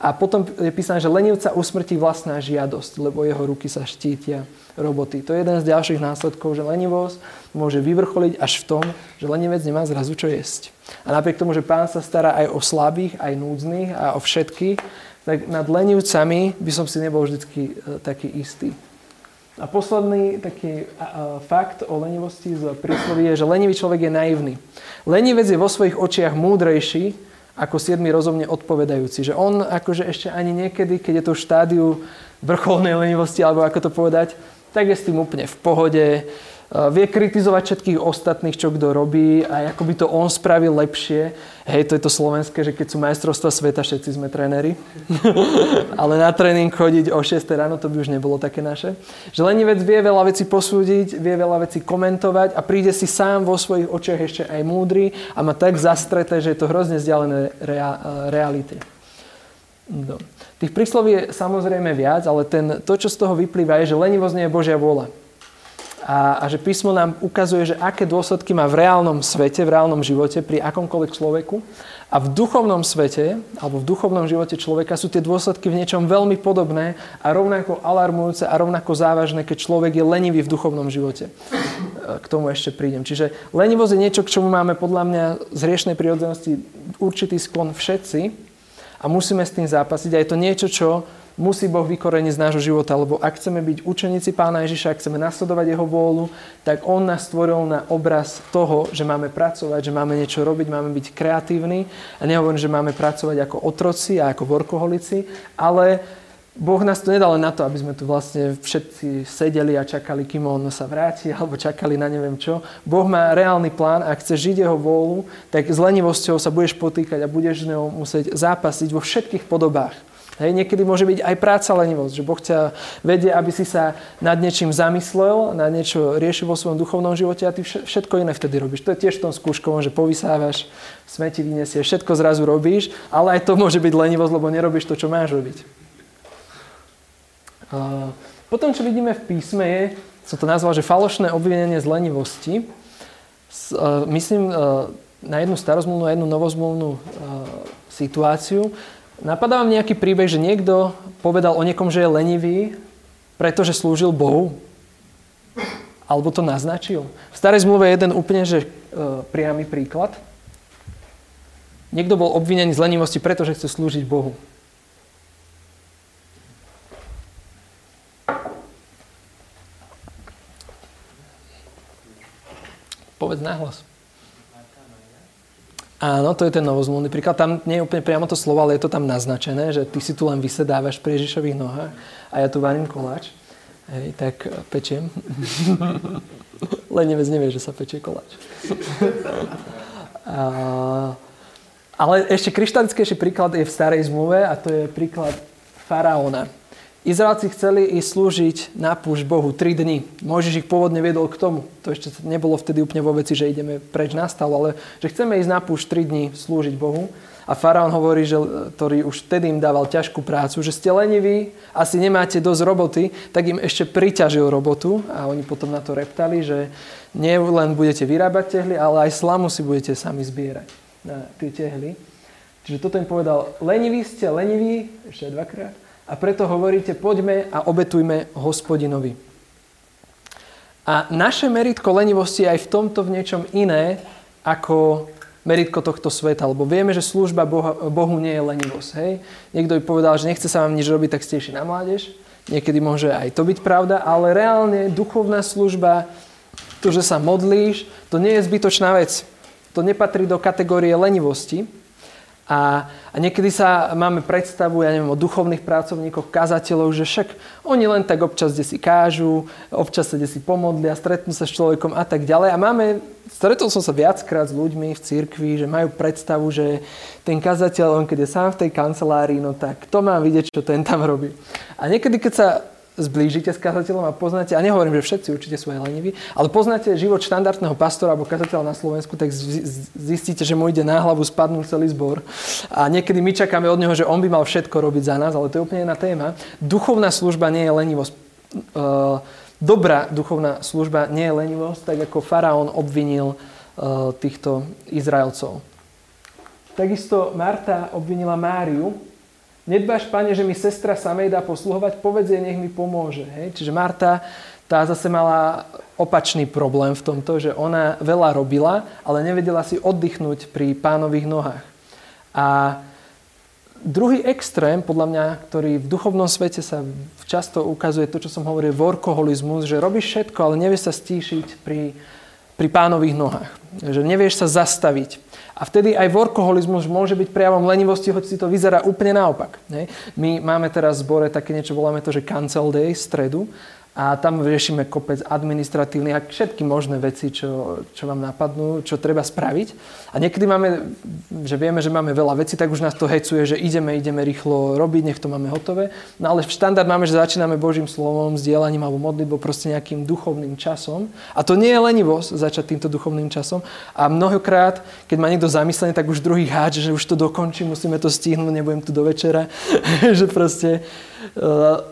A potom je písané, že lenivca usmrtí vlastná žiadosť, lebo jeho ruky sa štítia roboty. To je jeden z ďalších následkov, že lenivosť môže vyvrcholiť až v tom, že lenivec nemá zrazu čo jesť. A napriek tomu, že pán sa stará aj o slabých, aj núdznych a o všetkých, tak nad lenivcami by som si nebol vždy e, taký istý. A posledný taký a, a, fakt o lenivosti z prísloví je, že lenivý človek je naivný. Lenivec je vo svojich očiach múdrejší ako siedmi rozumne odpovedajúci. Že on akože ešte ani niekedy, keď je to v štádiu vrcholnej lenivosti, alebo ako to povedať, tak je s tým úplne v pohode vie kritizovať všetkých ostatných, čo kto robí a ako by to on spravil lepšie. Hej, to je to slovenské, že keď sú majstrovstva sveta, všetci sme tréneri. <laughs> Ale na tréning chodiť o 6 ráno, to by už nebolo také naše. Že lenivec vie veľa vecí posúdiť, vie veľa vecí komentovať a príde si sám vo svojich očiach ešte aj múdry a má tak zastreté, že je to hrozne vzdialené rea- eh, realite. No. Tých prísloví je samozrejme viac, ale ten, to, čo z toho vyplýva, je, že lenivosť nie je Božia vôľa. A, a že písmo nám ukazuje, že aké dôsledky má v reálnom svete, v reálnom živote, pri akomkoľvek človeku. A v duchovnom svete, alebo v duchovnom živote človeka sú tie dôsledky v niečom veľmi podobné a rovnako alarmujúce a rovnako závažné, keď človek je lenivý v duchovnom živote. K tomu ešte prídem. Čiže lenivosť je niečo, k čomu máme podľa mňa z riešnej prírodzenosti určitý sklon všetci a musíme s tým zápasiť. A je to niečo, čo musí Boh vykoreniť z nášho života, lebo ak chceme byť učeníci Pána Ježiša, ak chceme nasledovať Jeho vôľu, tak On nás stvoril na obraz toho, že máme pracovať, že máme niečo robiť, máme byť kreatívni. A nehovorím, že máme pracovať ako otroci a ako workoholici, ale Boh nás tu nedal len na to, aby sme tu vlastne všetci sedeli a čakali, kým On sa vráti, <laughs> alebo čakali na neviem čo. Boh má reálny plán a ak chceš žiť Jeho vôľu, tak s lenivosťou sa budeš potýkať a budeš s ňou musieť zápasiť vo všetkých podobách. Hej, niekedy môže byť aj práca lenivosť, že Boh ťa vedie, aby si sa nad niečím zamyslel, na niečo riešil vo svojom duchovnom živote a ty všetko iné vtedy robíš. To je tiež v tom skúškovom, že povysávaš, smeti vyniesieš, všetko zrazu robíš, ale aj to môže byť lenivosť, lebo nerobíš to, čo máš robiť. Potom, čo vidíme v písme, je, som to nazval, že falošné obvinenie z lenivosti. Myslím na jednu starozmluvnú a jednu novozmluvnú situáciu. Napadá vám nejaký príbeh, že niekto povedal o niekom, že je lenivý, pretože slúžil Bohu? Alebo to naznačil? V starej zmluve je jeden úplne že, e, priamy príklad. Niekto bol obvinený z lenivosti, pretože chce slúžiť Bohu. Povedz nahlas. Áno, to je ten novozmluvný príklad. Tam nie je úplne priamo to slovo, ale je to tam naznačené, že ty si tu len vysedávaš pri Ježišových nohách a ja tu varím koláč. Hej, tak e, pečiem. <laughs> Lenevec nevie, že sa pečie koláč. <laughs> a, ale ešte kryštalickejší príklad je v starej zmluve a to je príklad faraóna. Izraelci chceli ísť slúžiť na púšť Bohu 3 dní. Mojžiš ich pôvodne viedol k tomu. To ešte nebolo vtedy úplne vo veci, že ideme preč na stav, ale že chceme ísť na púšť 3 dní slúžiť Bohu. A faraón hovorí, že, ktorý už vtedy im dával ťažkú prácu, že ste leniví, asi nemáte dosť roboty, tak im ešte priťažil robotu a oni potom na to reptali, že nie len budete vyrábať tehly, ale aj slamu si budete sami zbierať na tie tehly. Čiže toto im povedal, leniví ste, leniví, ešte dvakrát, a preto hovoríte, poďme a obetujme hospodinovi. A naše meritko lenivosti je aj v tomto v niečom iné ako meritko tohto sveta, lebo vieme, že služba Bohu nie je lenivosť. Hej? Niekto by povedal, že nechce sa vám nič robiť, tak ste na mládež. Niekedy môže aj to byť pravda, ale reálne duchovná služba, to, že sa modlíš, to nie je zbytočná vec. To nepatrí do kategórie lenivosti. A, a niekedy sa máme predstavu, ja neviem, o duchovných pracovníkoch, kazateľov, že však oni len tak občas kde si kážu, občas sa kde si pomodlia, stretnú sa s človekom a tak ďalej. A máme, stretol som sa viackrát s ľuďmi v cirkvi, že majú predstavu, že ten kazateľ, on keď je sám v tej kancelárii, no tak to má vidieť, čo ten tam robí. A niekedy, keď sa zblížite s kazateľom a poznáte, a nehovorím, že všetci určite sú aj leniví, ale poznáte život štandardného pastora alebo kazateľa na Slovensku, tak zistíte, že mu ide na hlavu spadnúť celý zbor. A niekedy my čakáme od neho, že on by mal všetko robiť za nás, ale to je úplne iná téma. Duchovná služba nie je lenivosť. Dobrá duchovná služba nie je lenivosť, tak ako faraón obvinil týchto Izraelcov. Takisto Marta obvinila Máriu, Nedbáš, pane, že mi sestra samej dá posluhovať, povedz jej, nech mi pomôže. Hej? Čiže Marta, tá zase mala opačný problém v tomto, že ona veľa robila, ale nevedela si oddychnúť pri pánových nohách. A druhý extrém, podľa mňa, ktorý v duchovnom svete sa často ukazuje to, čo som hovoril, workoholizmus, že robíš všetko, ale nevieš sa stíšiť pri, pri pánových nohách. Že nevieš sa zastaviť. A vtedy aj workoholizmus môže byť prejavom lenivosti, hoď si to vyzerá úplne naopak. My máme teraz v zbore také niečo, voláme to, že cancel day, stredu a tam riešime kopec administratívnych a všetky možné veci, čo, čo vám napadnú, čo treba spraviť. A niekedy máme, že vieme, že máme veľa vecí, tak už nás to hecuje, že ideme, ideme rýchlo robiť, nech to máme hotové. No ale v štandard máme, že začíname Božím slovom, sdielaním alebo modlitbou, proste nejakým duchovným časom. A to nie je lenivosť začať týmto duchovným časom. A mnohokrát, keď má niekto zamyslenie, tak už druhý háč, že už to dokončí, musíme to stihnúť, nebudem tu do večera. <laughs> že proste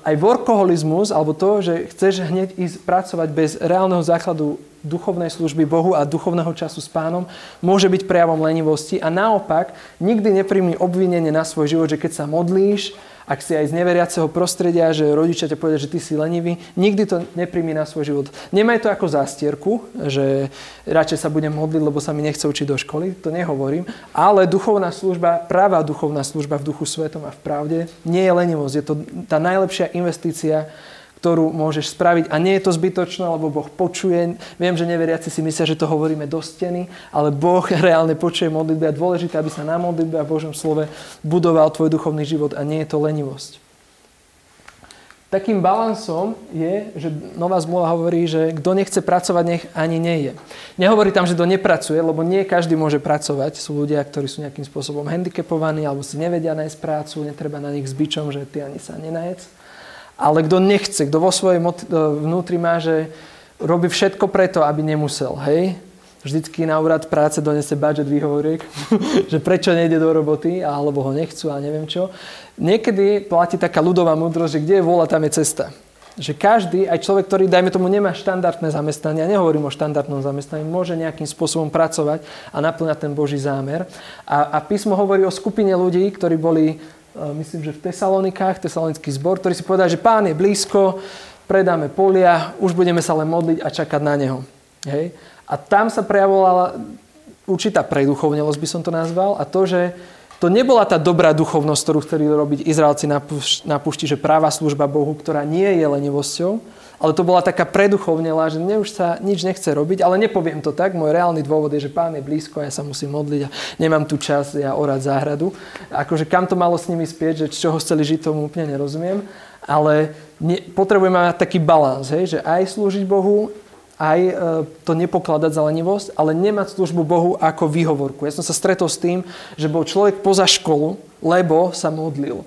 aj workoholizmus, alebo to, že chceš hneď ísť pracovať bez reálneho základu duchovnej služby Bohu a duchovného času s pánom, môže byť prejavom lenivosti. A naopak nikdy nepríjmi obvinenie na svoj život, že keď sa modlíš, ak si aj z neveriaceho prostredia, že rodičia ťa povedia, že ty si lenivý, nikdy to nepríjmi na svoj život. Nemaj to ako zástierku, že radšej sa budem modliť, lebo sa mi nechce učiť do školy, to nehovorím, ale duchovná služba, práva duchovná služba v duchu svetom a v pravde nie je lenivosť, je to tá najlepšia investícia, ktorú môžeš spraviť. A nie je to zbytočné, lebo Boh počuje. Viem, že neveriaci si myslia, že to hovoríme do steny, ale Boh <laughs> reálne počuje modlitby a dôležité, aby sa na modlitbe a Božom slove budoval tvoj duchovný život a nie je to lenivosť. Takým balansom je, že Nová zmluva hovorí, že kto nechce pracovať, nech ani nie je. Nehovorí tam, že kto nepracuje, lebo nie každý môže pracovať. Sú ľudia, ktorí sú nejakým spôsobom handicapovaní alebo si nevedia nájsť prácu, netreba na nich s bičom, že ty ani sa nenajec. Ale kto nechce, kto vo svojej e, vnútri má, že robí všetko preto, aby nemusel, hej? Vždycky na úrad práce donese budget výhovoriek, <laughs> že prečo nejde do roboty, alebo ho nechcú a neviem čo. Niekedy platí taká ľudová múdrosť, že kde je vôľa, tam je cesta. Že každý, aj človek, ktorý, dajme tomu, nemá štandardné zamestnanie, ja nehovorím o štandardnom zamestnaní, môže nejakým spôsobom pracovať a naplňať ten Boží zámer. A, a písmo hovorí o skupine ľudí, ktorí boli myslím, že v Tesalonikách, tesalonický zbor, ktorý si povedal, že pán je blízko, predáme polia, už budeme sa len modliť a čakať na neho. Hej? A tam sa prejavovala určitá preduchovnelosť, by som to nazval, a to, že to nebola tá dobrá duchovnosť, ktorú chceli robiť Izraelci na púšti, že práva služba Bohu, ktorá nie je lenivosťou, ale to bola taká preduchovnela, že mne už sa nič nechce robiť, ale nepoviem to tak. Môj reálny dôvod je, že pán je blízko ja sa musím modliť a nemám tu čas ja orať záhradu. Akože kam to malo s nimi spieť, že čoho chceli žiť, tomu úplne nerozumiem. Ale ne, potrebujeme mať taký balans, hej, že aj slúžiť Bohu, aj e, to nepokladať za lenivosť, ale nemať službu Bohu ako výhovorku. Ja som sa stretol s tým, že bol človek poza školu, lebo sa modlil.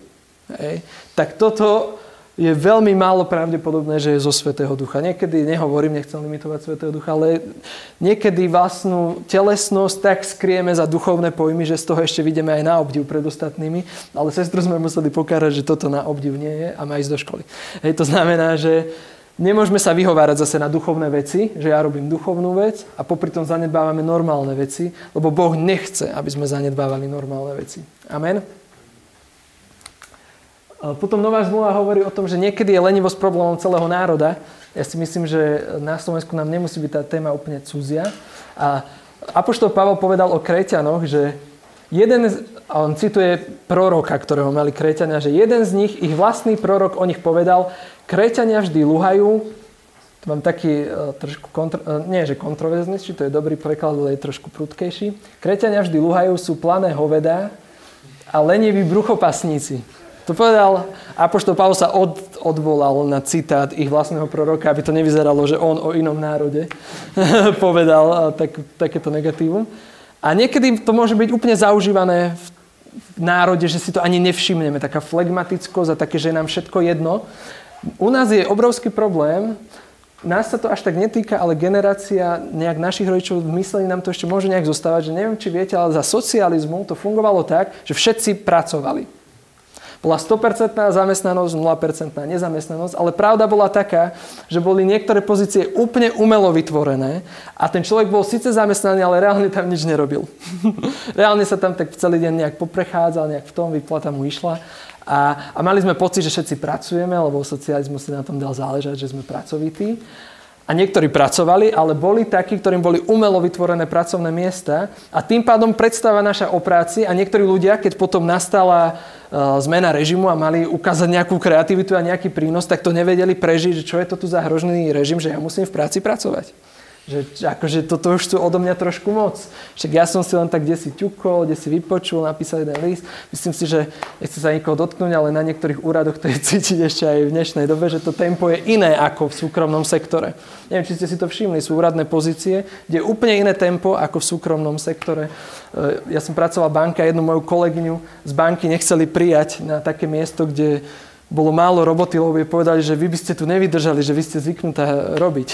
Hej. Tak toto je veľmi málo pravdepodobné, že je zo Svetého Ducha. Niekedy, nehovorím, nechcem limitovať Svetého Ducha, ale niekedy vlastnú telesnosť tak skrieme za duchovné pojmy, že z toho ešte vidíme aj na obdiv pred ostatnými. Ale sestru sme museli pokárať, že toto na obdiv nie je a má ísť do školy. Hej, to znamená, že nemôžeme sa vyhovárať zase na duchovné veci, že ja robím duchovnú vec a popri tom zanedbávame normálne veci, lebo Boh nechce, aby sme zanedbávali normálne veci. Amen. Potom Nová zmluva hovorí o tom, že niekedy je lenivosť problémom celého národa. Ja si myslím, že na Slovensku nám nemusí byť tá téma úplne cudzia. A Apoštol Pavel povedal o Kreťanoch, že jeden, a on cituje proroka, ktorého mali Kreťania, že jeden z nich, ich vlastný prorok o nich povedal, Kreťania vždy luhajú, to mám taký uh, trošku, kontro, uh, nie že kontroverzný, či to je dobrý preklad, ale je trošku prudkejší. Kreťania vždy luhajú, sú plané hoveda a leniví bruchopasníci. To povedal, Apoštol Pavol sa od, odvolal na citát ich vlastného proroka, aby to nevyzeralo, že on o inom národe <laughs> povedal tak, takéto negatívum. A niekedy to môže byť úplne zaužívané v národe, že si to ani nevšimneme. Taká flegmatickosť a také, že je nám všetko jedno. U nás je obrovský problém, nás sa to až tak netýka, ale generácia nejak našich rodičov v myslení nám to ešte môže nejak zostávať, že neviem, či viete, ale za socializmu to fungovalo tak, že všetci pracovali. Bola 100% zamestnanosť, 0% nezamestnanosť, ale pravda bola taká, že boli niektoré pozície úplne umelo vytvorené a ten človek bol síce zamestnaný, ale reálne tam nič nerobil. <laughs> reálne sa tam tak celý deň nejak poprechádzal, nejak v tom vyplata mu išla a, a mali sme pocit, že všetci pracujeme, lebo socializmus si na tom dal záležať, že sme pracovití. A niektorí pracovali, ale boli takí, ktorým boli umelo vytvorené pracovné miesta a tým pádom predstava naša o práci a niektorí ľudia, keď potom nastala uh, zmena režimu a mali ukázať nejakú kreativitu a nejaký prínos, tak to nevedeli prežiť, že čo je to tu za hrožný režim, že ja musím v práci pracovať. Že akože toto už sú odo mňa trošku moc. Však ja som si len tak kde si ťukol, kde si vypočul, napísal jeden list. Myslím si, že nechce sa nikoho dotknúť, ale na niektorých úradoch to je <laughs> cítiť ešte aj v dnešnej dobe, že to tempo je iné ako v súkromnom sektore. Neviem, či ste si to všimli, sú úradné pozície, kde je úplne iné tempo ako v súkromnom sektore. E, ja som pracoval v banke a jednu moju kolegyňu z banky nechceli prijať na také miesto, kde bolo málo roboty, lebo by povedali, že vy by ste tu nevydržali, že vy ste zvyknutá robiť.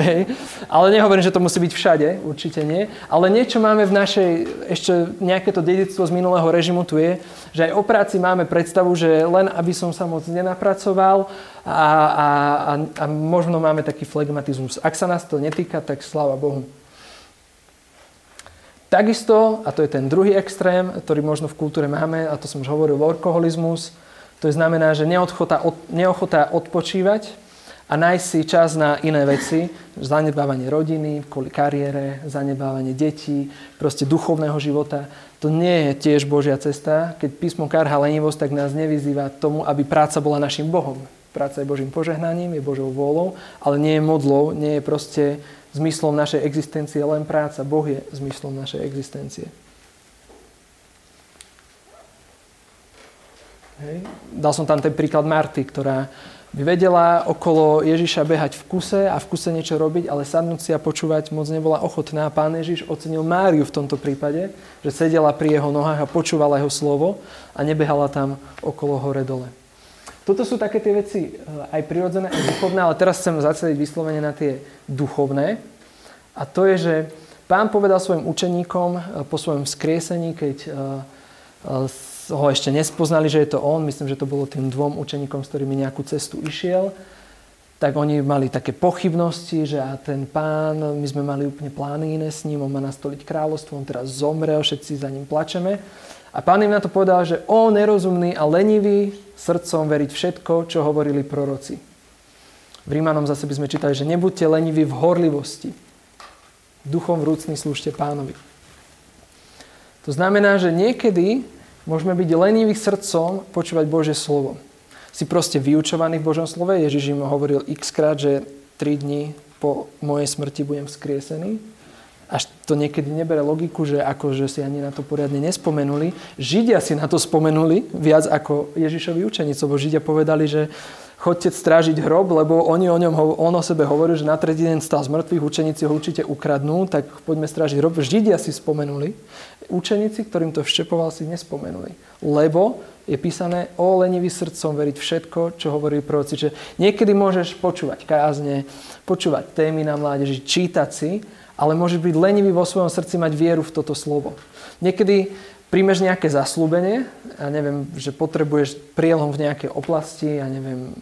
<laughs> ale nehovorím, že to musí byť všade, určite nie. Ale niečo máme v našej, ešte nejaké to dedictvo z minulého režimu tu je, že aj o práci máme predstavu, že len aby som sa moc nenapracoval a, a, a, a možno máme taký flegmatizmus. Ak sa nás to netýka, tak sláva Bohu. Takisto, a to je ten druhý extrém, ktorý možno v kultúre máme, a to som už hovoril, workoholizmus, to znamená, že neochota, od, neochota odpočívať a nájsť si čas na iné veci, zanedbávanie rodiny, kvôli kariére, zanedbávanie detí, proste duchovného života. To nie je tiež Božia cesta. Keď písmo karha lenivosť, tak nás nevyzýva tomu, aby práca bola našim Bohom. Práca je Božím požehnaním, je Božou vôľou, ale nie je modlou, nie je proste zmyslom našej existencie len práca. Boh je zmyslom našej existencie. Hej. Dal som tam ten príklad Marty, ktorá by vedela okolo Ježiša behať v kuse a v kuse niečo robiť, ale sadnúť si a počúvať moc nebola ochotná. Pán Ježiš ocenil Máriu v tomto prípade, že sedela pri jeho nohách a počúvala jeho slovo a nebehala tam okolo hore dole. Toto sú také tie veci eh, aj prirodzené, aj duchovné, ale teraz chcem zaceliť vyslovene na tie duchovné. A to je, že pán povedal svojim učeníkom eh, po svojom skriesení, keď eh, ho ešte nespoznali, že je to on, myslím, že to bolo tým dvom učeníkom, s ktorými nejakú cestu išiel, tak oni mali také pochybnosti, že a ten pán, my sme mali úplne plány iné s ním, on má nastoliť kráľovstvo, on teraz zomrel, všetci za ním plačeme. A pán im na to povedal, že on nerozumný a lenivý srdcom veriť všetko, čo hovorili proroci. V Rímanom zase by sme čítali, že nebuďte leniví v horlivosti. Duchom vrúcný slúžte pánovi. To znamená, že niekedy Môžeme byť leniví srdcom počúvať Božie slovo. Si proste vyučovaný v Božom slove. Ježiš im hovoril x krát, že 3 dní po mojej smrti budem vzkriesený. Až to niekedy nebere logiku, že ako, že si ani na to poriadne nespomenuli. Židia si na to spomenuli viac ako Ježišovi učeníci, lebo Židia povedali, že chodte strážiť hrob, lebo oni o ňom, on o sebe hovorí, že na tretí deň stal z mŕtvych, učeníci ho určite ukradnú, tak poďme strážiť hrob. Židia si spomenuli, učeníci, ktorým to vštepoval, si nespomenuli. Lebo je písané o lenivý srdcom veriť všetko, čo hovorí proroci. Že niekedy môžeš počúvať kázne, počúvať témy na mládeži, čítať si, ale môžeš byť lenivý vo svojom srdci mať vieru v toto slovo. Niekedy príjmeš nejaké zaslúbenie a neviem, že potrebuješ prielom v nejakej oblasti, ja neviem,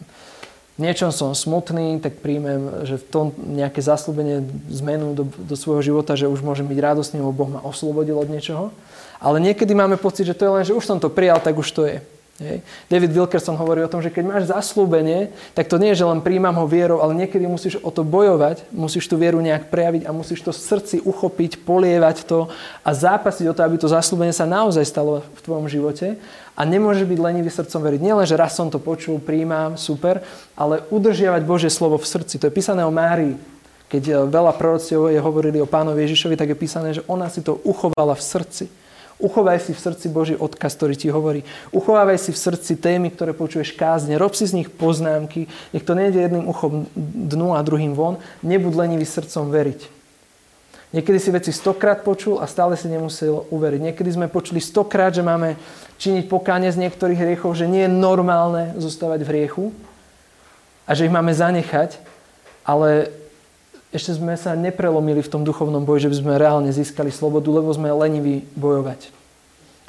niečom som smutný, tak príjmem, že v tom nejaké zaslúbenie, zmenu do, do svojho života, že už môžem byť radostný, lebo Boh ma oslobodil od niečoho. Ale niekedy máme pocit, že to je len, že už som to prijal, tak už to je. Hej. David Wilkerson hovorí o tom, že keď máš zaslúbenie, tak to nie je, že len príjmam ho vierou, ale niekedy musíš o to bojovať, musíš tú vieru nejak prejaviť a musíš to v srdci uchopiť, polievať to a zápasiť o to, aby to zaslúbenie sa naozaj stalo v tvojom živote. A nemôže byť lenivý srdcom veriť. Nielen, že raz som to počul, príjmam, super, ale udržiavať Božie slovo v srdci. To je písané o Márii. Keď eh, veľa prorocov je hovorili o pánovi Ježišovi, tak je písané, že ona si to uchovala v srdci. Uchovaj si v srdci Boží odkaz, ktorý ti hovorí. Uchovávaj si v srdci témy, ktoré počuješ kázne. Rob si z nich poznámky. Nech to nejde jedným uchom dnu a druhým von. Nebud lenivý srdcom veriť. Niekedy si veci stokrát počul a stále si nemusel uveriť. Niekedy sme počuli stokrát, že máme činiť pokáne z niektorých hriechov, že nie je normálne zostávať v hriechu a že ich máme zanechať, ale ešte sme sa neprelomili v tom duchovnom boji, že by sme reálne získali slobodu, lebo sme leniví bojovať.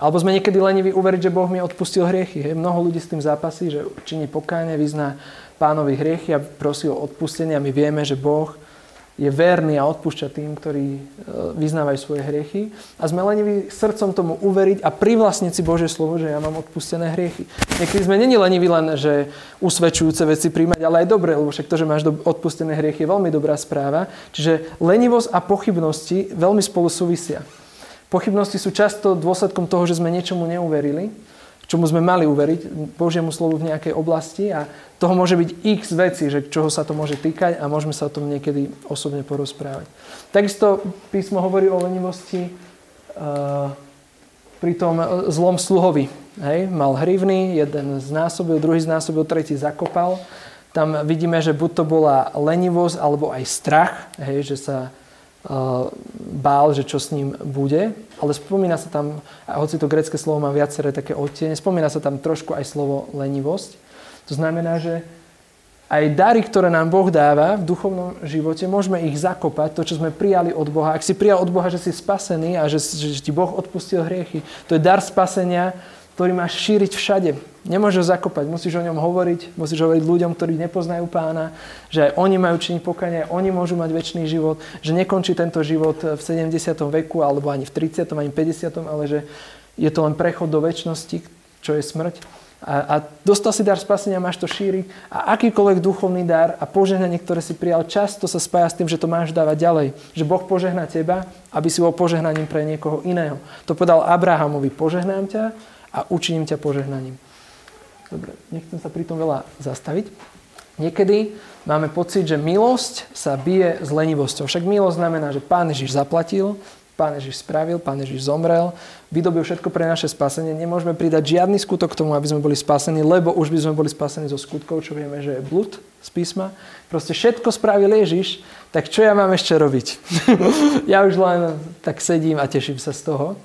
Alebo sme niekedy leniví uveriť, že Boh mi odpustil hriechy. Hej. Mnoho ľudí s tým zápasí, že činí pokáne, vyzná pánovi hriechy a prosí o odpustenie a my vieme, že Boh je verný a odpúšťa tým, ktorí e, vyznávajú svoje hriechy. A sme leniví srdcom tomu uveriť a privlastniť si Božie slovo, že ja mám odpustené hriechy. Niekedy sme není leniví len, že usvedčujúce veci príjmať, ale aj dobre, lebo však to, že máš odpustené hriechy, je veľmi dobrá správa. Čiže lenivosť a pochybnosti veľmi spolu súvisia. Pochybnosti sú často dôsledkom toho, že sme niečomu neuverili čomu sme mali uveriť, Božiemu slovu v nejakej oblasti a toho môže byť x veci, že čoho sa to môže týkať a môžeme sa o tom niekedy osobne porozprávať. Takisto písmo hovorí o lenivosti uh, pri tom zlom sluhovi. Hej, mal hrivny, jeden znásobil, druhý znásobil, tretí zakopal. Tam vidíme, že buď to bola lenivosť alebo aj strach, hej, že sa bál, že čo s ním bude, ale spomína sa tam, a hoci to grecké slovo má viaceré také odtiene, spomína sa tam trošku aj slovo lenivosť. To znamená, že aj dary, ktoré nám Boh dáva v duchovnom živote, môžeme ich zakopať, to, čo sme prijali od Boha. Ak si prijal od Boha, že si spasený a že, že ti Boh odpustil hriechy, to je dar spasenia, ktorý máš šíriť všade. Nemôžeš zakopať, musíš o ňom hovoriť, musíš hovoriť ľuďom, ktorí nepoznajú pána, že aj oni majú činiť pokanie, oni môžu mať väčší život, že nekončí tento život v 70. veku, alebo ani v 30., ani v 50., ale že je to len prechod do väčšnosti, čo je smrť. A, a dostal si dar spasenia, máš to šíriť. A akýkoľvek duchovný dar a požehnanie, ktoré si prijal, často sa spája s tým, že to máš dávať ďalej. Že Boh požehná teba, aby si bol požehnaním pre niekoho iného. To povedal Abrahamovi, požehnám ťa, a učiním ťa požehnaním. Dobre, nechcem sa pri tom veľa zastaviť. Niekedy máme pocit, že milosť sa bije s lenivosťou. Však milosť znamená, že Pán Ježiš zaplatil, Pán Ježiš spravil, Pán Ježiš zomrel, vydobil všetko pre naše spasenie. Nemôžeme pridať žiadny skutok k tomu, aby sme boli spasení, lebo už by sme boli spasení zo skutkov, čo vieme, že je blud z písma. Proste všetko spravil Ježiš, tak čo ja mám ešte robiť? <laughs> ja už len tak sedím a teším sa z toho.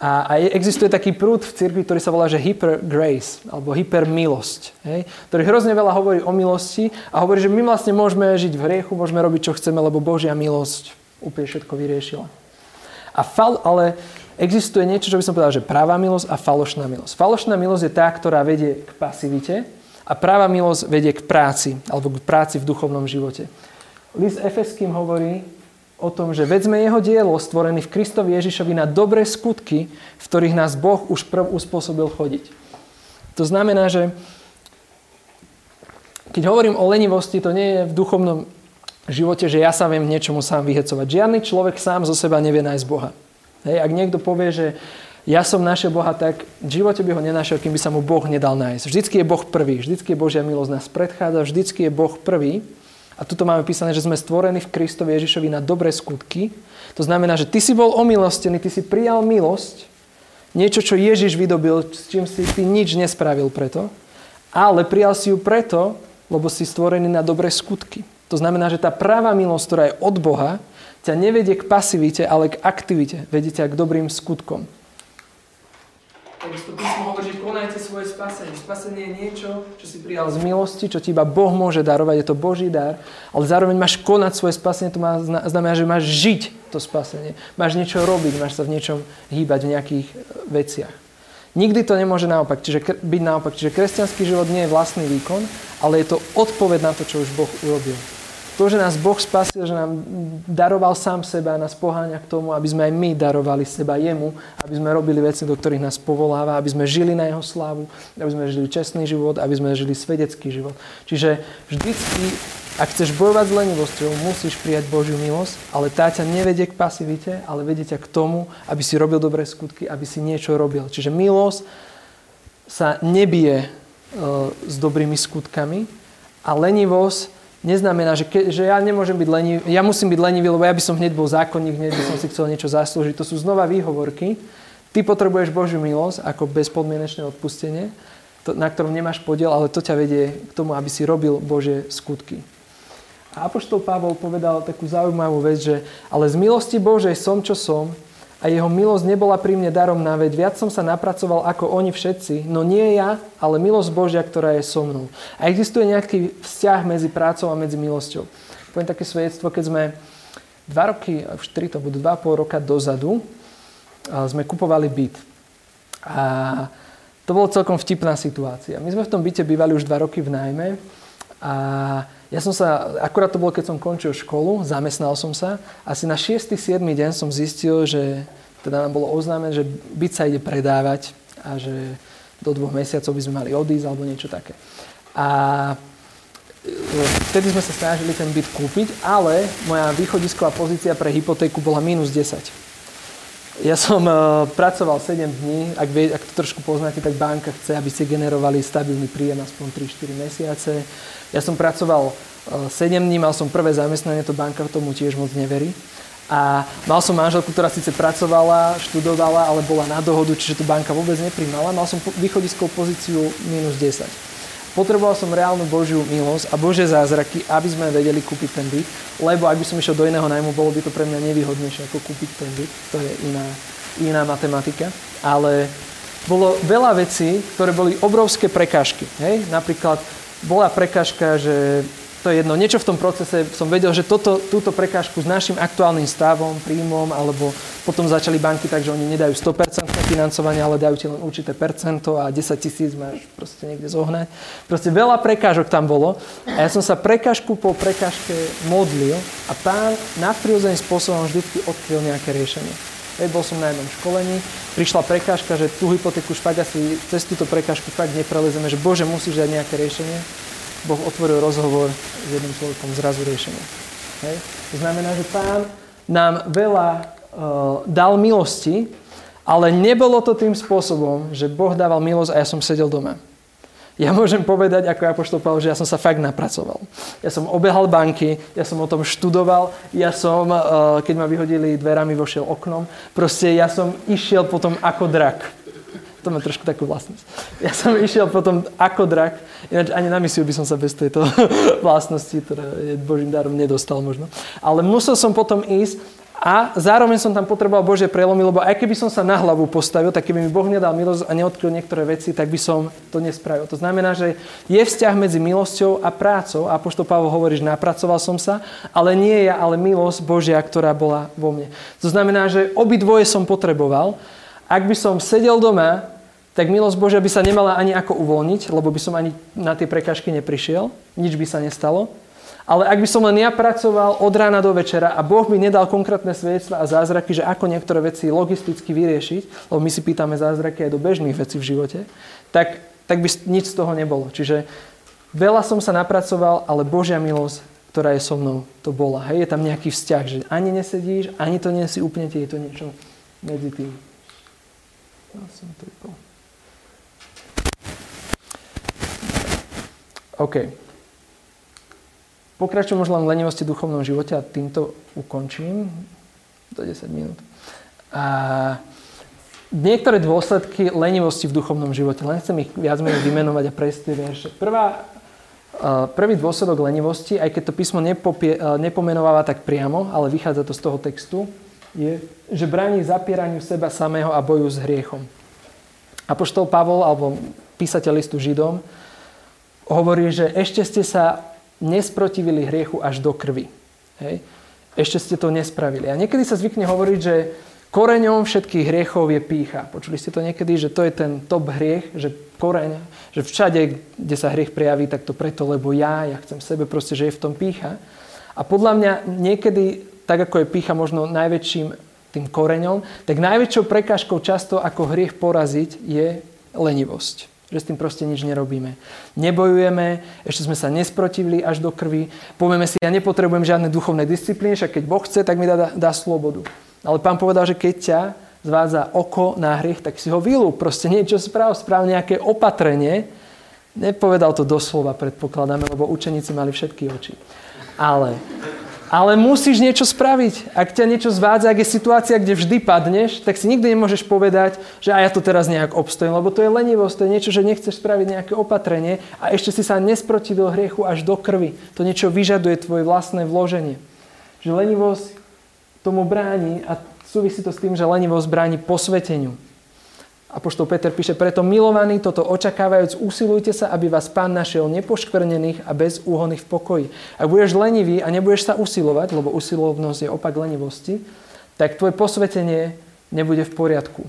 A, a existuje taký prúd v cirkvi, ktorý sa volá, že hyper grace, alebo hyper milosť, hej, ktorý hrozne veľa hovorí o milosti a hovorí, že my vlastne môžeme žiť v hriechu, môžeme robiť, čo chceme, lebo Božia milosť úplne všetko vyriešila. A fal, ale existuje niečo, čo by som povedal, že pravá milosť a falošná milosť. Falošná milosť je tá, ktorá vedie k pasivite a práva milosť vedie k práci, alebo k práci v duchovnom živote. List Efeským hovorí, o tom, že veď sme jeho dielo stvorený v Kristovi Ježišovi na dobré skutky, v ktorých nás Boh už prv uspôsobil chodiť. To znamená, že keď hovorím o lenivosti, to nie je v duchovnom živote, že ja sa viem niečomu sám vyhecovať. Žiadny človek sám zo seba nevie nájsť Boha. Hej, ak niekto povie, že ja som našiel Boha, tak v živote by ho nenašiel, kým by sa mu Boh nedal nájsť. Vždycky je Boh prvý, vždycky je Božia milosť nás predchádza, vždycky je Boh prvý. A tuto máme písané, že sme stvorení v Kristovi Ježišovi na dobré skutky. To znamená, že ty si bol omilostený, ty si prijal milosť, niečo, čo Ježiš vydobil, s čím si ty nič nespravil preto, ale prijal si ju preto, lebo si stvorený na dobré skutky. To znamená, že tá práva milosť, ktorá je od Boha, ťa nevedie k pasivite, ale k aktivite. Vedie ťa k dobrým skutkom. Takisto písmo hovorí, že konajte svoje spasenie. Spasenie je niečo, čo si prijal z milosti, čo ti iba Boh môže darovať, je to Boží dar, ale zároveň máš konať svoje spasenie, to má, znamená, že máš žiť to spasenie. Máš niečo robiť, máš sa v niečom hýbať, v nejakých e, veciach. Nikdy to nemôže naopak, čiže byť naopak. Čiže kresťanský život nie je vlastný výkon, ale je to odpoveď na to, čo už Boh urobil. To, že nás Boh spasil, že nám daroval sám seba nás poháňa k tomu, aby sme aj my darovali seba jemu, aby sme robili veci, do ktorých nás povoláva, aby sme žili na jeho slávu, aby sme žili čestný život, aby sme žili svedecký život. Čiže vždycky, ak chceš bojovať s lenivosťou, musíš prijať Božiu milosť, ale tá ťa nevedie k pasivite, ale vedie ťa k tomu, aby si robil dobré skutky, aby si niečo robil. Čiže milosť sa nebije e, s dobrými skutkami a lenivosť neznamená, že, ke, že ja nemôžem byť lenivý, ja musím byť lenivý, lebo ja by som hneď bol zákonník, hneď by som si chcel niečo zaslúžiť. To sú znova výhovorky. Ty potrebuješ Božiu milosť ako bezpodmienečné odpustenie, to, na ktorom nemáš podiel, ale to ťa vedie k tomu, aby si robil Božie skutky. A Apoštol Pavol povedal takú zaujímavú vec, že ale z milosti Božej som, čo som, a jeho milosť nebola pri mne darom na veď. Viac som sa napracoval ako oni všetci, no nie ja, ale milosť Božia, ktorá je so mnou. A existuje nejaký vzťah medzi prácou a medzi milosťou. Poviem také svedectvo, keď sme dva roky, už tri to budú dva pol roka dozadu, sme kupovali byt. A to bolo celkom vtipná situácia. My sme v tom byte bývali už dva roky v nájme a Ja som sa, akurát to bolo, keď som končil školu, zamestnal som sa. Asi na 6. 7. deň som zistil, že teda nám bolo oznámené, že byt sa ide predávať a že do dvoch mesiacov by sme mali odísť alebo niečo také. A e, vtedy sme sa snažili ten byt kúpiť, ale moja východisková pozícia pre hypotéku bola minus 10. Ja som uh, pracoval 7 dní, ak, vie, ak to trošku poznáte, tak banka chce, aby ste generovali stabilný príjem aspoň 3-4 mesiace. Ja som pracoval uh, 7 dní, mal som prvé zamestnanie, to banka tomu tiež moc neverí. A mal som manželku, ktorá síce pracovala, študovala, ale bola na dohodu, čiže to banka vôbec neprimala. Mal som východiskovú pozíciu minus 10. Potreboval som reálnu Božiu milosť a Bože zázraky, aby sme vedeli kúpiť ten byt, lebo ak by som išiel do iného najmu, bolo by to pre mňa nevýhodnejšie ako kúpiť ten byt. To je iná, iná matematika. Ale bolo veľa vecí, ktoré boli obrovské prekážky. Hej? Napríklad bola prekážka, že to je jedno. Niečo v tom procese som vedel, že toto, túto prekážku s našim aktuálnym stavom, príjmom, alebo potom začali banky tak, že oni nedajú 100% financovanie, ale dajú ti len určité percento a 10 tisíc máš proste niekde zohnať. Proste veľa prekážok tam bolo a ja som sa prekážku po prekážke modlil a pán nadprirodzeným spôsobom vždy odkryl nejaké riešenie. Hej, bol som na jednom školení, prišla prekážka, že tú hypotéku špať asi cez túto prekážku fakt neprelezeme, že Bože, musíš dať nejaké riešenie Boh otvoril rozhovor s jedným človekom, zrazu riešenie. Hej. To znamená, že pán nám veľa uh, dal milosti, ale nebolo to tým spôsobom, že Boh dával milosť a ja som sedel doma. Ja môžem povedať, ako Apoštol Pavel, že ja som sa fakt napracoval. Ja som obehal banky, ja som o tom študoval, ja som, keď ma vyhodili dverami, vošiel oknom. Proste ja som išiel potom ako drak. To má trošku takú vlastnosť. Ja som išiel potom ako drak, ináč ani na misiu by som sa bez tejto <laughs> vlastnosti, ktorá je Božím darom, nedostal možno. Ale musel som potom ísť a zároveň som tam potreboval Bože prelomy, lebo aj keby som sa na hlavu postavil, tak keby mi Boh nedal milosť a neodkryl niektoré veci, tak by som to nespravil. To znamená, že je vzťah medzi milosťou a prácou. A pošto Pavel hovorí, že napracoval som sa, ale nie ja, ale milosť Božia, ktorá bola vo mne. To znamená, že obidvoje som potreboval ak by som sedel doma, tak milosť Božia by sa nemala ani ako uvoľniť, lebo by som ani na tie prekážky neprišiel, nič by sa nestalo. Ale ak by som len ja pracoval od rána do večera a Boh mi nedal konkrétne svedectva a zázraky, že ako niektoré veci logisticky vyriešiť, lebo my si pýtame zázraky aj do bežných vecí v živote, tak, tak by nič z toho nebolo. Čiže veľa som sa napracoval, ale Božia milosť, ktorá je so mnou, to bola. Hej, je tam nejaký vzťah, že ani nesedíš, ani to nie si úplne, je to niečo medzi tým. Ja som tripol. OK. Pokračujem možno len lenivosti v duchovnom živote a týmto ukončím do 10 minút. A niektoré dôsledky lenivosti v duchovnom živote, len chcem ich viac menej vymenovať a prejsť tie verše. Prvá, prvý dôsledok lenivosti, aj keď to písmo nepopie, nepomenováva tak priamo, ale vychádza to z toho textu, je, že bráni zapieraniu seba samého a boju s hriechom. Apoštol Pavol, alebo písateľ listu Židom, hovorí, že ešte ste sa nesprotivili hriechu až do krvi. Hej? Ešte ste to nespravili. A niekedy sa zvykne hovoriť, že koreňom všetkých hriechov je pícha. Počuli ste to niekedy, že to je ten top hriech, že koreň, že všade, kde sa hriech prejaví, tak to preto, lebo ja, ja chcem sebe proste, že je v tom pícha. A podľa mňa niekedy tak ako je pícha možno najväčším tým koreňom, tak najväčšou prekážkou často, ako hriech poraziť, je lenivosť. Že s tým proste nič nerobíme. Nebojujeme, ešte sme sa nesprotivili až do krvi. Povieme si, ja nepotrebujem žiadne duchovné disciplíny, však keď Boh chce, tak mi dá, dá slobodu. Ale pán povedal, že keď ťa zvádza oko na hriech, tak si ho vylúb. Proste niečo správ, správ nejaké opatrenie. Nepovedal to doslova, predpokladáme, lebo učeníci mali všetky oči. Ale ale musíš niečo spraviť. Ak ťa niečo zvádza, ak je situácia, kde vždy padneš, tak si nikdy nemôžeš povedať, že a ja to teraz nejak obstojím, lebo to je lenivosť, to je niečo, že nechceš spraviť nejaké opatrenie a ešte si sa nesprotivil hriechu až do krvi. To niečo vyžaduje tvoje vlastné vloženie. Že lenivosť tomu bráni a súvisí to s tým, že lenivosť bráni posveteniu. Apoštol Peter píše, preto milovaní, toto očakávajúc, usilujte sa, aby vás pán našiel nepoškvrnených a bez úhony v pokoji. Ak budeš lenivý a nebudeš sa usilovať, lebo usilovnosť je opak lenivosti, tak tvoje posvetenie nebude v poriadku.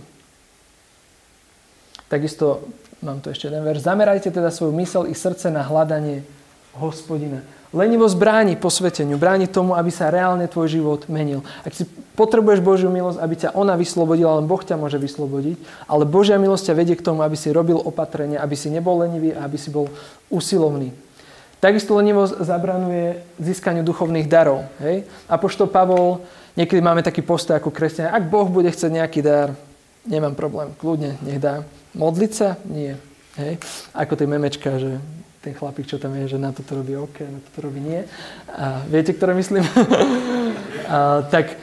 Takisto, mám tu ešte jeden verš, zamerajte teda svoju mysel i srdce na hľadanie hospodina. Lenivosť bráni posveteniu, bráni tomu, aby sa reálne tvoj život menil. Ak si potrebuješ Božiu milosť, aby ťa ona vyslobodila, len Boh ťa môže vyslobodiť, ale Božia milosť ťa vedie k tomu, aby si robil opatrenia, aby si nebol lenivý a aby si bol usilovný. Takisto lenivosť zabranuje získaniu duchovných darov. Hej? Apoštol Pavol, niekedy máme taký postoj ako kresťania, ak Boh bude chcieť nejaký dar, nemám problém, kľudne, nech dá. Modliť sa? Nie. Hej? Ako tie memečka, že ten chlapík, čo tam je, že na toto robí OK, na toto robí nie. A viete, ktoré myslím? <laughs> a, tak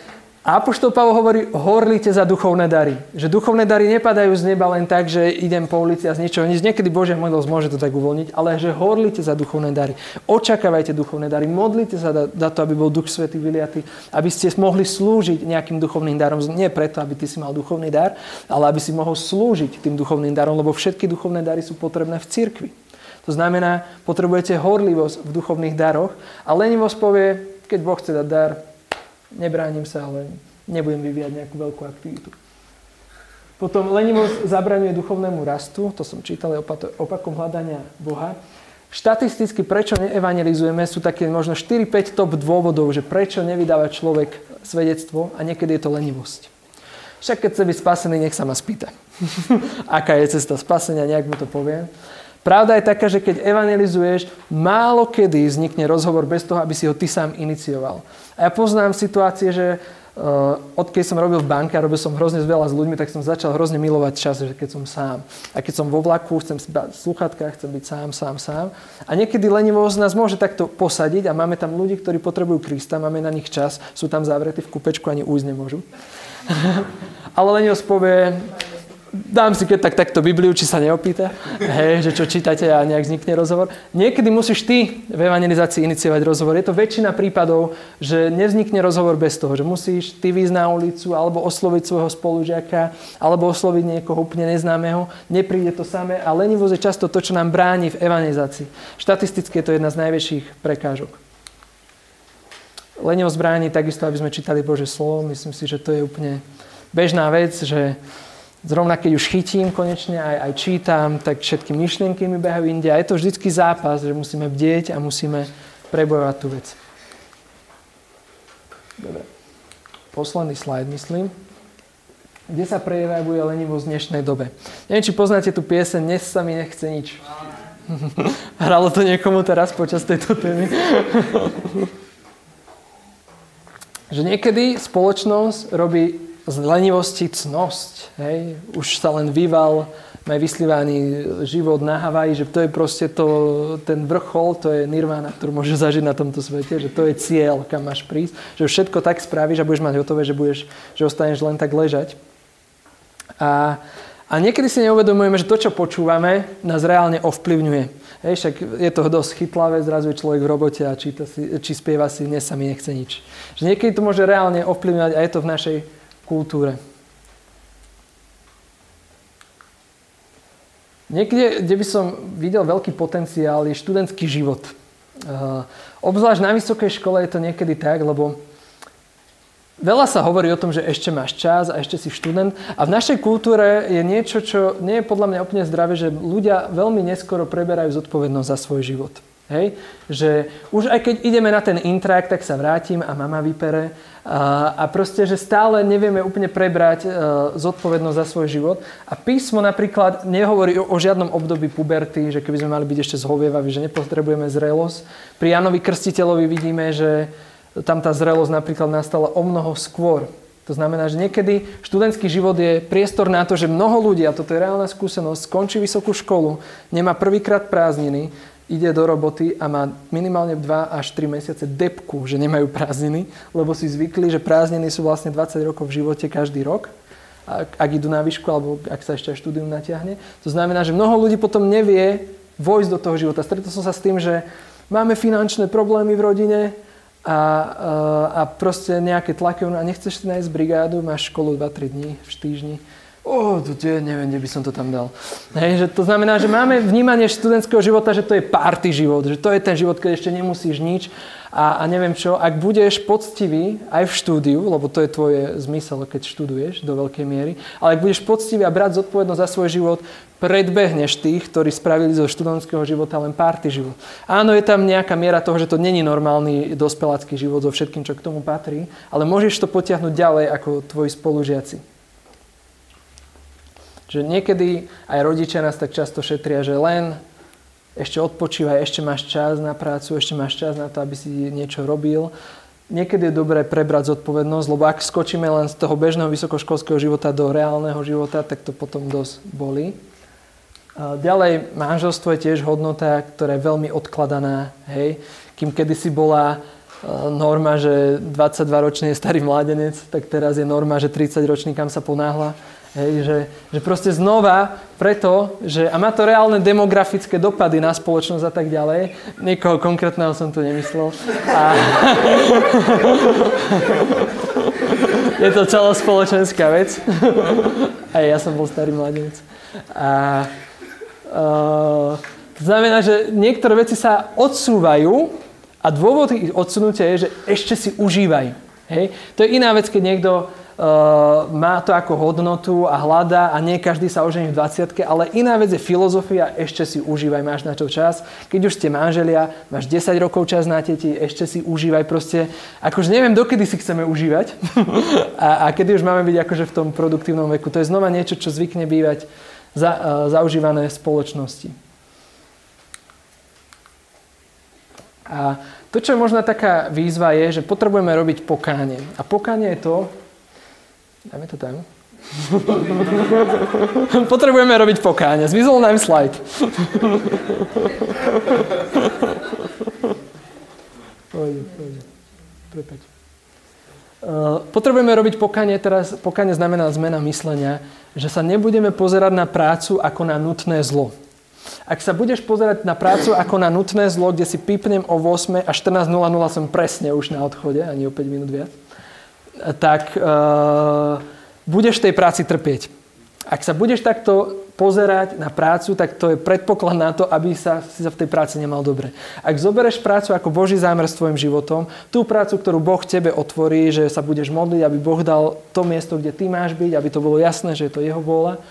Apoštol Pavol hovorí, horlite za duchovné dary. Že duchovné dary nepadajú z neba len tak, že idem po ulici a z ničoho nič. Niekedy Božia modlosť môže to tak uvoľniť, ale že horlite za duchovné dary. Očakávajte duchovné dary. Modlite sa za to, aby bol Duch Svetý vyliatý, aby ste mohli slúžiť nejakým duchovným darom. Nie preto, aby ty si mal duchovný dar, ale aby si mohol slúžiť tým duchovným darom, lebo všetky duchovné dary sú potrebné v cirkvi. To znamená, potrebujete horlivosť v duchovných daroch a lenivosť povie, keď Boh chce dať dar, nebránim sa, ale nebudem vyvíjať nejakú veľkú aktivitu. Potom lenivosť zabraňuje duchovnému rastu, to som čítal opakom hľadania Boha. Štatisticky, prečo neevangelizujeme, sú také možno 4-5 top dôvodov, že prečo nevydáva človek svedectvo a niekedy je to lenivosť. Však keď chce byť spasený, nech sa ma spýta. <laughs> Aká je cesta spasenia, nejak mu to poviem. Pravda je taká, že keď evangelizuješ, málo kedy vznikne rozhovor bez toho, aby si ho ty sám inicioval. A ja poznám situácie, že uh, odkedy som robil v banke a robil som hrozne veľa s ľuďmi, tak som začal hrozne milovať čas, že keď som sám. A keď som vo vlaku, chcem v sluchatkách, chcem byť sám, sám, sám. A niekedy lenivosť nás môže takto posadiť a máme tam ľudí, ktorí potrebujú Krista, máme na nich čas, sú tam zavretí v kúpečku, ani újsť nemôžu. <laughs> Ale lenivosť povie, dám si keď tak takto Bibliu, či sa neopýta, hej, že čo čítate a nejak vznikne rozhovor. Niekedy musíš ty v evangelizácii iniciovať rozhovor. Je to väčšina prípadov, že nevznikne rozhovor bez toho, že musíš ty výjsť na ulicu alebo osloviť svojho spolužiaka alebo osloviť niekoho úplne neznámeho. Nepríde to samé a lenivosť je často to, čo nám bráni v evangelizácii. Štatisticky je to jedna z najväčších prekážok. Lenivosť bráni takisto, aby sme čítali Bože slovo. Myslím si, že to je úplne bežná vec, že Zrovna keď už chytím konečne, aj, aj čítam, tak všetky myšlienky mi behajú inde. A je to vždycky zápas, že musíme bdieť a musíme prebojovať tú vec. Dobre. Posledný slajd, myslím. Kde sa prejavuje lenivosť v dnešnej dobe? Neviem, či poznáte tú pieseň Dnes sa mi nechce nič. <laughs> Hralo to niekomu teraz počas tejto témy? <laughs> že niekedy spoločnosť robí z lenivosti cnosť. Hej? Už sa len vyval, aj vyslívaný život na Havaji, že to je proste to, ten vrchol, to je nirvana, ktorú môžeš <laughs> zažiť na tomto svete, že to je cieľ, kam máš prísť, že všetko tak spravíš a budeš mať hotové, že, budeš, že ostaneš len tak ležať. A, a niekedy si neuvedomujeme, že to, čo počúvame, nás reálne ovplyvňuje. Hej, však je to dosť chytlavé, zrazu je človek v robote a číta si, či spieva si, dnes sa mi nechce nič. Že niekedy to môže reálne ovplyvňovať a je to v našej kultúre. Niekde, kde by som videl veľký potenciál, je študentský život. Uh, obzvlášť na vysokej škole je to niekedy tak, lebo veľa sa hovorí o tom, že ešte máš čas a ešte si študent. A v našej kultúre je niečo, čo nie je podľa mňa úplne zdravé, že ľudia veľmi neskoro preberajú zodpovednosť za svoj život. Hej? Že už aj keď ideme na ten intrak, tak sa vrátim a mama vypere. A, a proste, že stále nevieme úplne prebrať uh, zodpovednosť za svoj život. A písmo napríklad nehovorí o, o žiadnom období puberty, že keby sme mali byť ešte zhovievaví, že nepotrebujeme zrelosť. Pri Janovi Krstiteľovi vidíme, že tam tá zrelosť napríklad nastala o mnoho skôr. To znamená, že niekedy študentský život je priestor na to, že mnoho ľudí, a toto je reálna skúsenosť, skončí vysokú školu, nemá prvýkrát prázdniny ide do roboty a má minimálne 2 až 3 mesiace depku, že nemajú prázdniny, lebo si zvykli, že prázdniny sú vlastne 20 rokov v živote každý rok, ak, ak idú na výšku alebo ak sa ešte aj štúdium natiahne. To znamená, že mnoho ľudí potom nevie vojsť do toho života. Stretol som sa s tým, že máme finančné problémy v rodine a, a proste nejaké tlaky a nechceš si nájsť brigádu, máš školu 2-3 dní v týždni oh, tu tie, neviem, kde by som to tam dal. Hej, že to znamená, že máme vnímanie študentského života, že to je party život, že to je ten život, keď ešte nemusíš nič a, a neviem čo. Ak budeš poctivý aj v štúdiu, lebo to je tvoje zmysel, keď študuješ do veľkej miery, ale ak budeš poctivý a brať zodpovednosť za svoj život, predbehneš tých, ktorí spravili zo študentského života len party život. Áno, je tam nejaká miera toho, že to není normálny dospelácky život so všetkým, čo k tomu patrí, ale môžeš to potiahnuť ďalej ako tvoji spolužiaci. Že niekedy aj rodičia nás tak často šetria, že len ešte odpočívaj, ešte máš čas na prácu, ešte máš čas na to, aby si niečo robil. Niekedy je dobré prebrať zodpovednosť, lebo ak skočíme len z toho bežného vysokoškolského života do reálneho života, tak to potom dosť bolí. Ďalej, manželstvo je tiež hodnota, ktorá je veľmi odkladaná. Hej? Kým kedysi bola e, norma, že 22-ročný je starý mládenec, tak teraz je norma, že 30-ročný kam sa ponáhla. Hej, že, že proste znova preto, že, a má to reálne demografické dopady na spoločnosť a tak ďalej. Niekoho konkrétneho som tu nemyslel. A... <laughs> je to celospoločenská vec. Aj ja som bol starý mladenec. A, uh, to znamená, že niektoré veci sa odsúvajú a dôvod ich odsunutia je, že ešte si užívaj. Hej? To je iná vec, keď niekto má to ako hodnotu a hľada a nie každý sa ožení v 20 ale iná vec je filozofia, ešte si užívaj, máš na to čas. Keď už ste manželia, máš 10 rokov čas na deti, ešte si užívaj proste. Akože neviem, dokedy si chceme užívať <laughs> a, a kedy už máme byť akože v tom produktívnom veku. To je znova niečo, čo zvykne bývať za, uh, zaužívané v spoločnosti. A to, čo je možná taká výzva, je, že potrebujeme robiť pokánie. A pokánie je to, Dáme to tam. <laughs> Potrebujeme robiť pokáňa. Zmizol nám slajd. pôjde, pôjde. Prepač. Uh, potrebujeme robiť pokánie, teraz pokánie znamená zmena myslenia, že sa nebudeme pozerať na prácu ako na nutné zlo. Ak sa budeš pozerať na prácu ako na nutné zlo, kde si pípnem o 8 a 14.00 som presne už na odchode, ani o 5 minút viac, tak uh, budeš tej práci trpieť. Ak sa budeš takto pozerať na prácu, tak to je predpoklad na to, aby sa, si sa v tej práci nemal dobre. Ak zoberieš prácu ako Boží zámer s tvojim životom, tú prácu, ktorú Boh tebe otvorí, že sa budeš modliť, aby Boh dal to miesto, kde ty máš byť, aby to bolo jasné, že je to jeho vôľa,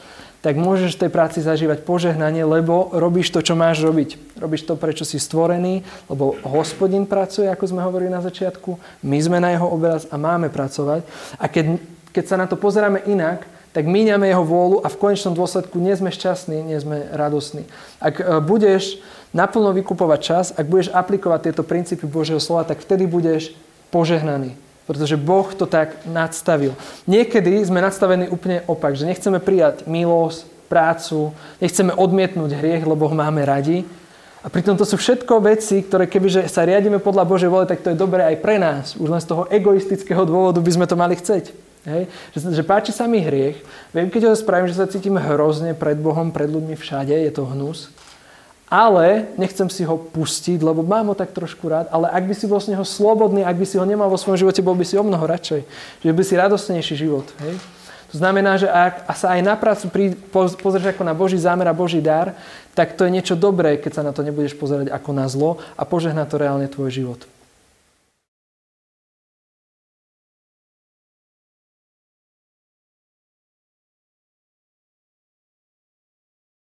tak môžeš v tej práci zažívať požehnanie, lebo robíš to, čo máš robiť. Robíš to, prečo si stvorený, lebo hospodin pracuje, ako sme hovorili na začiatku, my sme na jeho obraz a máme pracovať. A keď, keď sa na to pozeráme inak, tak míňame jeho vôľu a v konečnom dôsledku nie sme šťastní, nie sme radosní. Ak e, budeš naplno vykupovať čas, ak budeš aplikovať tieto princípy Božieho slova, tak vtedy budeš požehnaný. Pretože Boh to tak nadstavil. Niekedy sme nadstavení úplne opak, že nechceme prijať milosť, prácu, nechceme odmietnúť hriech, lebo ho máme radi. A pritom to sú všetko veci, ktoré kebyže sa riadíme podľa Božej vole, tak to je dobré aj pre nás. Už len z toho egoistického dôvodu by sme to mali chceť. Hej? Že, že páči sa mi hriech. Viem, keď ho spravím, že sa cítim hrozne pred Bohom, pred ľuďmi všade, je to hnus ale nechcem si ho pustiť, lebo mám ho tak trošku rád, ale ak by si bol z neho slobodný, ak by si ho nemal vo svojom živote, bol by si o mnoho radšej. Že by si radostnejší život. Hej? To znamená, že ak sa aj na prácu prí, pozrieš ako na Boží zámer a Boží dar, tak to je niečo dobré, keď sa na to nebudeš pozerať ako na zlo a požehná to reálne tvoj život.